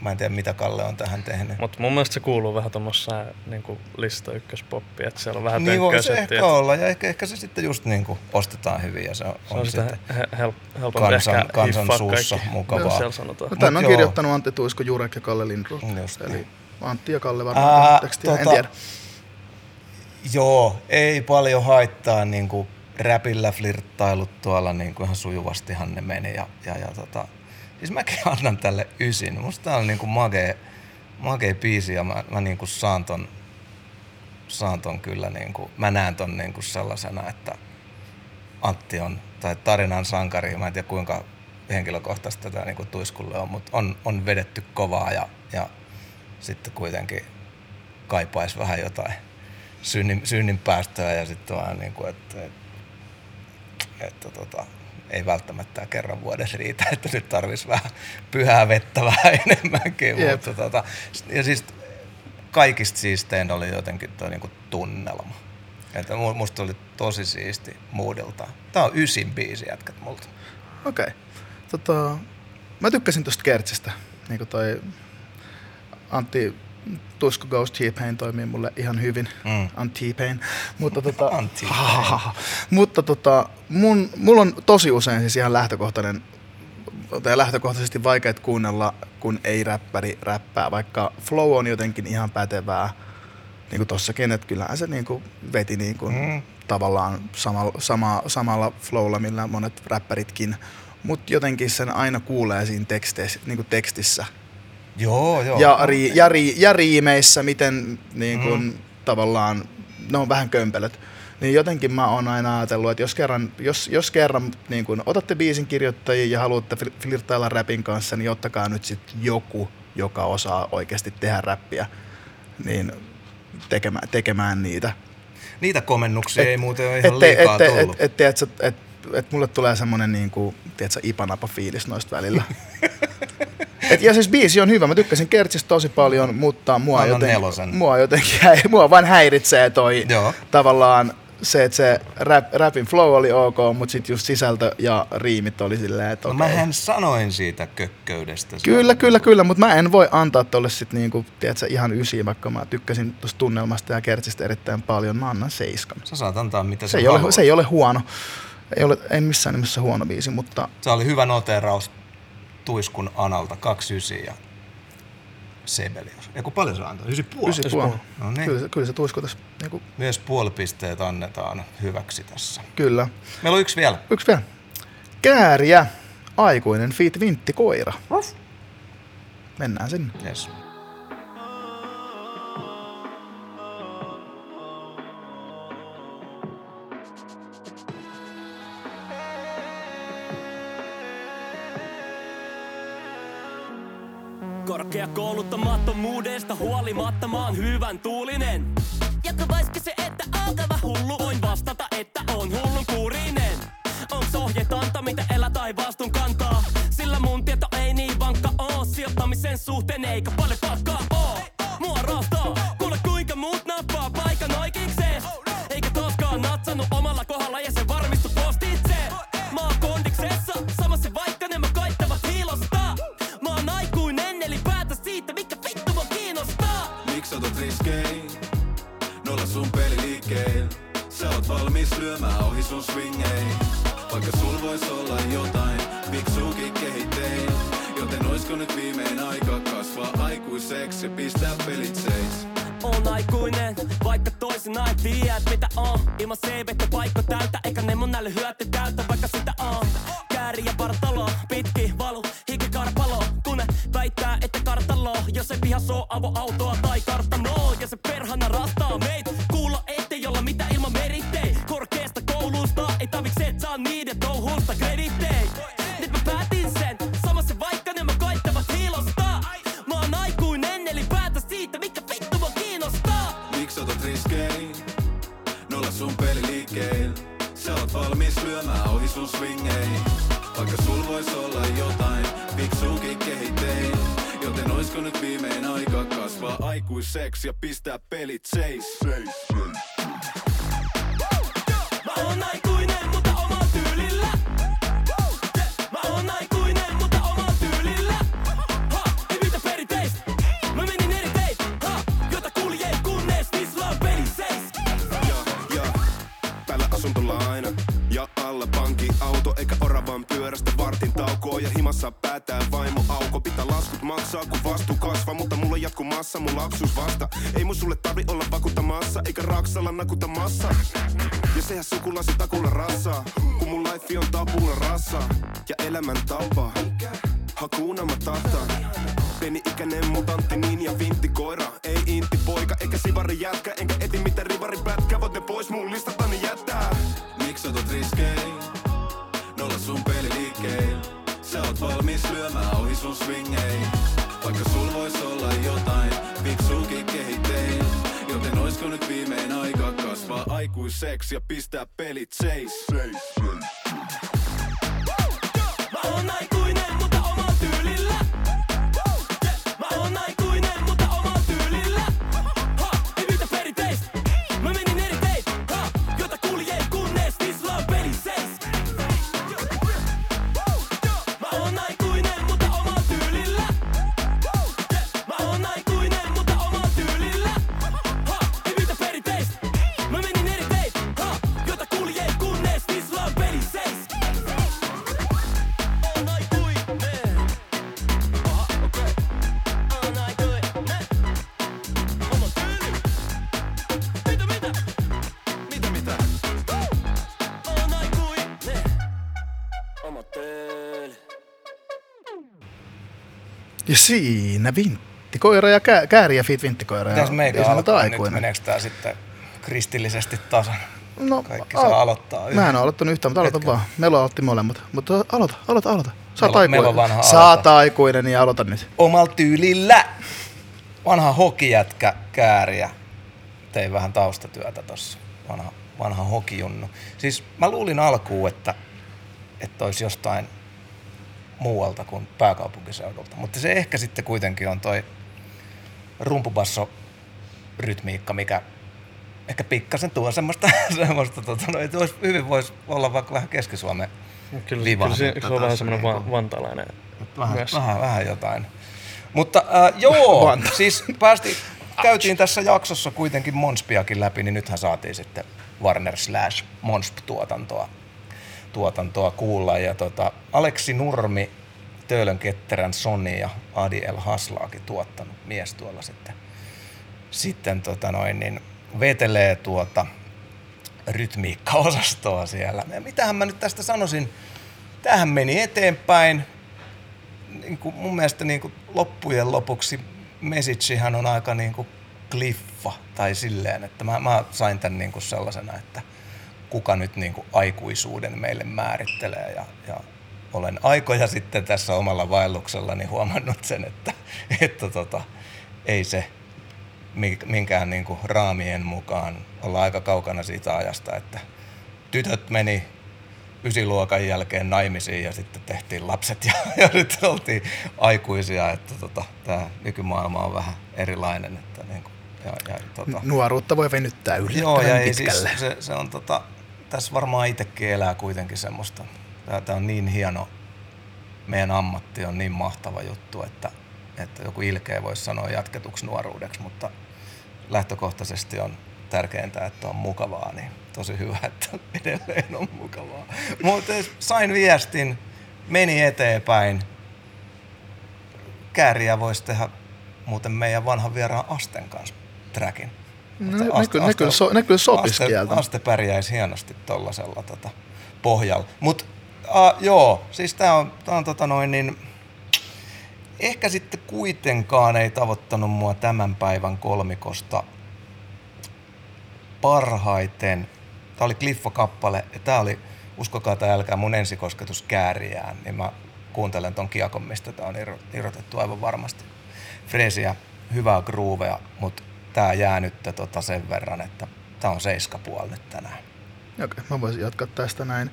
S3: mä en tiedä mitä Kalle on tähän tehnyt.
S4: Mutta mun mielestä se kuuluu vähän tommoseen niin lista ykköspoppiin, että siellä on vähän
S3: niin voi
S4: tönkköä
S3: se ehkä
S4: että
S3: olla ja ehkä, ehkä se sitten just niin kuin ostetaan hyvin ja se on,
S4: Se on
S3: sitten
S4: he, hel, helpompi
S3: kansan,
S4: ehkä
S3: kansan suussa
S4: kaikki.
S3: mukavaa.
S4: Sanotaan.
S2: No, tän on
S3: joo.
S2: kirjoittanut Antti Tuisko, Jurek ja Kalle Lindroth.
S3: Just
S2: Eli
S3: niin.
S2: Antti ja Kalle varmaan
S3: Ää,
S2: tekstiä, en
S3: tota-
S2: tiedä.
S3: Joo, ei paljon haittaa niin kuin räpillä flirttailut tuolla niin kuin ihan sujuvastihan ne meni ja, ja, ja tota, Siis mäkin annan tälle ysin. Musta tää on niinku magee, magee biisi ja mä, mä niinku saan ton, saan ton kyllä niinku, mä näen ton niinku sellaisena, että Antti on, tai tarinan sankari, mä en tiedä kuinka henkilökohtaista tätä niinku tuiskulle on, mutta on, on vedetty kovaa ja, ja sitten kuitenkin kaipaisi vähän jotain synnin, synnin päästöä ja sitten vaan niin kuin, että, että, että tota, ei välttämättä kerran vuodessa riitä, että nyt tarvitsisi vähän pyhää vettä vähän enemmänkin.
S2: Jep.
S3: Mutta tota, ja siis kaikista siistein oli jotenkin tuo niinku tunnelma. Että mu- musta oli tosi siisti moodilta. Tää on ysin biisi jätkät multa.
S2: Okei. Okay. Tota, mä tykkäsin tosta Kertsistä. Niin kuin toi Antti Tusko Ghost T-Pain toimii mulle ihan hyvin.
S3: Mm.
S2: Antti T-Pain. Mutta tota,
S3: Antti
S2: mutta tota, mun, mulla on tosi usein siis ihan lähtökohtainen tai lähtökohtaisesti vaikea kuunnella, kun ei räppäri räppää, vaikka flow on jotenkin ihan pätevää. Niin kuin tossakin, että kyllähän se niin kuin veti niin kuin
S3: Mm.
S2: tavallaan sama, sama, samalla flowlla, millä monet räppäritkin. Mutta jotenkin sen aina kuulee siinä teksteissä, niin kuin tekstissä.
S3: Joo, joo.
S2: Ja, ri, ja, ri, ja riimeissä, miten niin kuin, mm. tavallaan, ne on vähän kömpelöt. Niin jotenkin mä oon aina ajatellut, että jos kerran, jos, jos kerran niin kun otatte biisin kirjoittajia ja haluatte flir- flirttailla räpin kanssa, niin ottakaa nyt sitten joku, joka osaa oikeasti tehdä räppiä, niin tekemään, tekemään niitä.
S3: Niitä komennuksia
S2: Et-
S3: ei muuten ole ihan
S2: Ette-
S3: liikaa
S2: ette-
S3: tullut.
S2: Et, et, tiedätkö, et, et mulle tulee semmonen niinku, tiedätkö, ipanapa fiilis noista välillä. et, ja siis biisi on hyvä, mä tykkäsin Kertsistä tosi paljon, mutta mua, joten,
S3: nelosen.
S2: mua jotenkin häi- mua vain häiritsee toi
S3: Joo.
S2: tavallaan se, että se rap, rapin flow oli ok, mutta sitten just sisältö ja riimit oli silleen, että
S3: No
S2: okei.
S3: mähän sanoin siitä kökköydestä.
S2: Kyllä, kyllä, kyllä, mutta mä en voi antaa tolle sit niinku, tiedätkö, ihan ysiä, vaikka mä tykkäsin tuosta tunnelmasta ja Kertsistä erittäin paljon, mä annan seiskan.
S3: Sä saat antaa mitä
S2: Se
S3: sä
S2: ei, ole, se ei ole huono. Ei ole ei missään nimessä huono biisi, mutta
S3: Se oli hyvä noteraus Tuiskun Analta, 29 ja Sebelius. Kun paljon se antoi? 9,5.
S2: ysi puoli.
S3: No niin.
S2: Kyllä, se- kyllä se tuiskutas. Niinku,
S3: Myös puolipisteet annetaan hyväksi tässä.
S2: kyllä.
S3: Meillä on yksi vielä.
S2: Yksi vielä. Kääriä. Aikuinen Fit Vintti Koira. Mennään sinne.
S3: Yes.
S7: Korkeakouluttamattomuudesta huolimatta mä oon hyvän tuulinen. Ja kuvaiski se, että alkava hullu, voin vastata, että on hullun kuurinen. Onks ohjeet anta, mitä elä tai vastuun kantaa? Sillä mun tieto ei niin vankka oo, sijoittamisen suhteen eikä paljon pakkaa oo.
S5: Miksi otat riskein? Nolla sun peli liikkein. Sä oot valmis lyömään ohi sun swingein. Vaikka sul vois olla jotain, fiksuukin kehittein. Joten oisko nyt viimein aika kasvaa aikuiseksi ja pistää pelit seis?
S7: On aikuinen, vaikka toisinaan ei tiedä, mitä on. Ilman CVtä paikka täyttä, eikä ne mun näille hyöty täyttä, vaikka sitä on. Kääri ja partalo, pitki valu, kartalo, jos ei pihas oo avoautoa tai kartanoa. Ja se perhana rastaa meit, kuulla ettei olla mitä ilman merittei. Korkeasta koulusta, ei tarvitse et saa niiden touhusta kredittei. Nyt mä päätin sen, samassa vaikka ne mä koittavat hiilostaa. Mä oon aikuinen, eli päätä siitä, mikä vittu mua kiinnostaa.
S5: Miksi otat riskein? Nolla sun peli liikkein. Sä oot valmis lyömään ohi sun swingein. Vaikka sul vois olla jotain, fiksuukin kehittein. Viimein aika kasvaa aikuiseksi ja pistää pelit seis? seis, seis.
S7: Mä oon aikuinen, mutta tyylillä. Mä oon aikuinen, mutta tyylillä. Ha, ei mitä perinteistä. Mä menin eri teitä, ha, jota kuljee kunnes niissä on peli seis.
S8: Ja, ja, päällä asuntolaina ja alla pankkiauto eikä oravan pyörästä vartin taukoa ja himassa päätää vaimo auko pitää laskut maksaa kun mutta massa mun lapsuus vasta ei mun sulle tarvi olla vakuuttamassa eikä raksalla nakutamassa ja sehän sukulasi takulla rassaa kun mun life on tapulla rassa ja elämän tapa Hakuna Matata. Pieni-ikäinen mutantti, niin ja vintti koira. Ei intti poika, eikä sivari jätkä, enkä eti mitä rivari pätkä. Voitte pois mun listatani jättää. Miksi otat riskein? Nolla sun peliliikkein. Sä oot valmis lyömään ohi sun swingein. Vaikka sul vois olla jotain fiksuukin kehittein. Joten oisko nyt viimein aika kasvaa aikuiseksi ja pistää pelit seis. seis, seis.
S7: Mä oon aikuinen, mutta
S2: siinä vinttikoira ja kä- kääriä fit vinttikoira.
S3: Pitäis
S2: ja
S3: meikä
S2: ei se nyt
S3: meneekö tää sitten kristillisesti tasan?
S2: No,
S3: Kaikki
S2: al-
S3: saa aloittaa
S2: Mä en ole aloittanut yhtään, mutta aloita
S3: Hetken.
S2: vaan. Melo aloitti molemmat. Mutta aloita, aloita, aloita. Sä oot
S3: Melo- Melo
S2: aikuinen.
S3: vanha
S2: Sä oot
S3: aloita.
S2: aikuinen, niin aloita nyt.
S3: Omalla tyylillä. Vanha hokijätkä kääriä. Tein vähän taustatyötä tossa. Vanha, vanha hokijunnu. Siis mä luulin alkuun, että, että olisi jostain muualta kuin pääkaupunkiseudulta. Mutta se ehkä sitten kuitenkin on toi rumpubasso rytmiikka, mikä ehkä pikkasen tuo semmoista, semmoista tota, no, että olisi, hyvin voisi olla vaikka vähän Keski-Suomen
S4: Kyllä, kyllä se, se on vähän semmoinen
S3: niinku.
S4: va- vantalainen
S3: Vähän,
S4: myös.
S3: vähän, vähän jotain. Mutta äh, joo,
S2: Vanta.
S3: siis päästiin, käytiin tässä jaksossa kuitenkin Monspiakin läpi, niin nythän saatiin sitten Warner slash Monsp-tuotantoa tuotantoa kuulla. Ja tota, Aleksi Nurmi, Töölön Ketterän Sony ja Adi El Haslaakin tuottanut mies tuolla sitten, sitten tota noin, niin vetelee tuota rytmiikkaosastoa siellä. Ja mitähän mä nyt tästä sanoisin? Tämähän meni eteenpäin. Niin kuin mun mielestä niin kuin loppujen lopuksi messagehän on aika niin kuin kliffa tai silleen, että mä, mä sain tämän niin kuin sellaisena, että kuka nyt niin kuin aikuisuuden meille määrittelee ja, ja olen aikoja sitten tässä omalla vaelluksellani huomannut sen, että, että tota, ei se mink- minkään niin kuin raamien mukaan olla aika kaukana siitä ajasta, että tytöt meni ysiluokan jälkeen naimisiin ja sitten tehtiin lapset ja, ja nyt oltiin aikuisia, että tota, tämä nykymaailma on vähän erilainen. Että niin kuin, ja, ja, tota,
S2: Nuoruutta voi venyttää
S3: Joo,
S2: yllättävän
S3: ja ei siis,
S2: pitkälle.
S3: se, se on tota, tässä varmaan itsekin elää kuitenkin semmoista. Tämä, on niin hieno, meidän ammatti on niin mahtava juttu, että, että joku ilkeä voisi sanoa jatketuksi nuoruudeksi, mutta lähtökohtaisesti on tärkeintä, että on mukavaa, niin tosi hyvä, että edelleen on mukavaa. Mutta sain viestin, meni eteenpäin. Kääriä voisi tehdä muuten meidän vanhan vieraan Asten kanssa trackin.
S2: No, ne, kyllä, ne, kyllä, so, ne kyllä sopisi
S3: Aste,
S2: kieltä.
S3: Aste pärjäisi hienosti tollasella tota, pohjalla. Mutta joo, siis tää on, tää on tota noin niin, ehkä sitten kuitenkaan ei tavoittanut mua tämän päivän kolmikosta parhaiten. Tää oli Cliffo-kappale ja tää oli, uskokaa tai älkää, mun ensikosketus kääriään, niin mä kuuntelen ton kiakon, mistä tää on irro- irrotettu aivan varmasti. Freesiä, hyvää groovea, mutta tää jää nyt tota sen verran, että tää on seiskapuoli nyt tänään.
S2: Okei, mä voisin jatkaa tästä näin.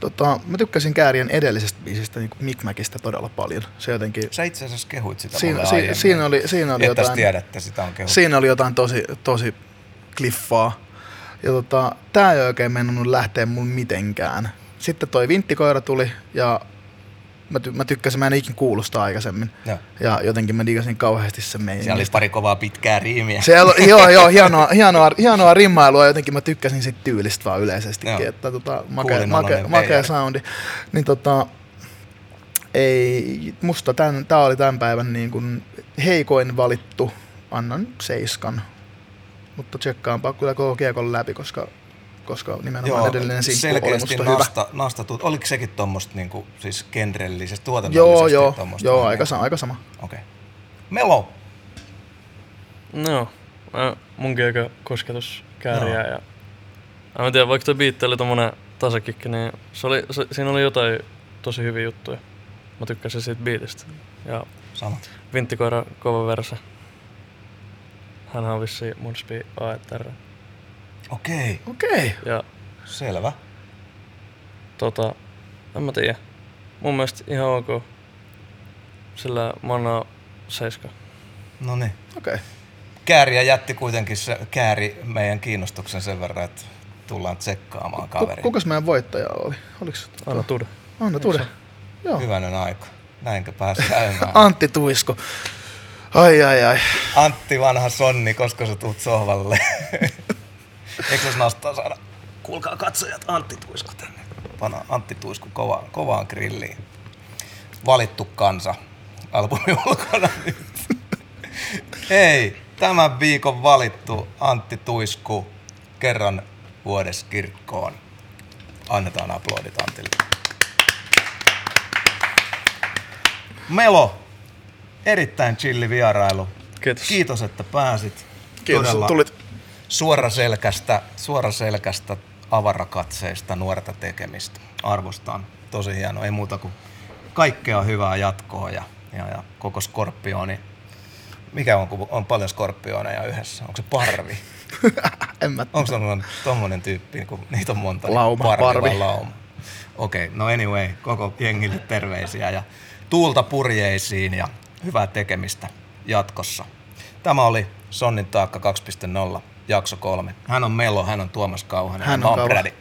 S2: Tota, mä tykkäsin Käärien edellisestä biisistä, niin Mikmäkistä todella paljon. Se jotenkin,
S3: Sä itse asiassa kehuit sitä
S2: Siinä-
S3: mulle
S2: si-
S3: aiemmin.
S2: siinä oli- siinä oli jotain-
S3: tiedätte, sitä on kehuttu.
S2: siinä oli jotain tosi, tosi kliffaa. Ja tota, tää ei oikein mennyt lähteä mun mitenkään. Sitten toi vinttikoira tuli ja mä, ty- mä tykkäsin, mä en ikin kuullut sitä aikaisemmin.
S3: Joo.
S2: Ja jotenkin mä digasin kauheasti sen meidän.
S3: Siellä oli pari kovaa pitkää riimiä.
S2: Siellä, oli- joo, joo, hienoa, hienoa, hienoa rimmailua, jotenkin mä tykkäsin siitä tyylistä vaan yleisestikin,
S3: Joo.
S2: että tota, makea, makea, makea soundi. Niin tota, ei, musta tän, tää oli tämän päivän niin kuin heikoin valittu, annan seiskan. Mutta tsekkaanpa kyllä koko kiekon läpi, koska koska nimenomaan edellinen simppu oli
S3: selkeästi
S2: musta hyvä.
S3: nasta, nastatut. Oliko sekin tuommoista niinku, siis genrellisesti, tuotannollisesti
S2: Joo, joo,
S3: tommosta?
S2: joo
S3: Niin.
S2: aika, sa- aika sama.
S3: Okei. Okay. Melo.
S4: No, mä, munkin aika kosketus kääriä
S3: Joo.
S4: ja... Mä en tiedä, vaikka toi biitti oli tommonen tasakikki, niin se oli, se, siinä oli jotain tosi hyviä juttuja. Mä tykkäsin siitä biitistä. Ja
S3: Sama.
S4: Vinttikoira kova verse. Hän on vissiin Munspi AETR.
S3: Okei,
S2: Okei.
S4: Ja
S3: selvä.
S4: tota, en mä tiedä. Mun mielestä ihan ok. Sillä mä annan seiska.
S3: No niin.
S2: Okei.
S3: Kääriä jätti kuitenkin se kääri meidän kiinnostuksen sen verran, että tullaan tsekkaamaan
S2: Ku,
S3: kaveri.
S2: kukas meidän voittaja oli? Oliks
S4: Anna tuda.
S2: Anna Tude. Joo.
S3: Hyvänen aika. Näinkö pääsi käymään?
S2: Antti Tuisko. Ai ai ai.
S3: Antti vanha sonni, koska sä tuut sohvalle. Eikö olisi nastaa saada? Kuulkaa katsojat, Antti Tuisku tänne. Pana Antti Tuisku kovaan, kovaan grilliin. Valittu kansa. Albumi ulkona nyt. Hei, tämän viikon valittu Antti Tuisku kerran vuodessa kirkkoon. Annetaan aplodit Antille. Melo, erittäin chilli vierailu.
S4: Kiitos.
S3: Kiitos, että pääsit.
S2: Kiitos,
S3: Todella
S2: tulit.
S3: Suoraselkästä, suoraselkästä avarakatseista nuorta tekemistä. Arvostan. Tosi hieno. Ei muuta kuin kaikkea hyvää jatkoa ja, ja, ja koko skorpioni. Mikä on, kun on paljon skorpioneja yhdessä? Onko se parvi?
S2: En mä
S3: Onko se tommonen tyyppi, kun niitä on monta? niin
S2: Lauma,
S3: parvi.
S2: parvi.
S3: lauma? Okei, okay, no anyway, koko jengille terveisiä ja tuulta purjeisiin ja hyvää tekemistä jatkossa. Tämä oli Sonnin taakka 2.0, jakso kolme. Hän on Melo, hän on Tuomas Kauhanen.
S2: Hän on.
S3: Brady.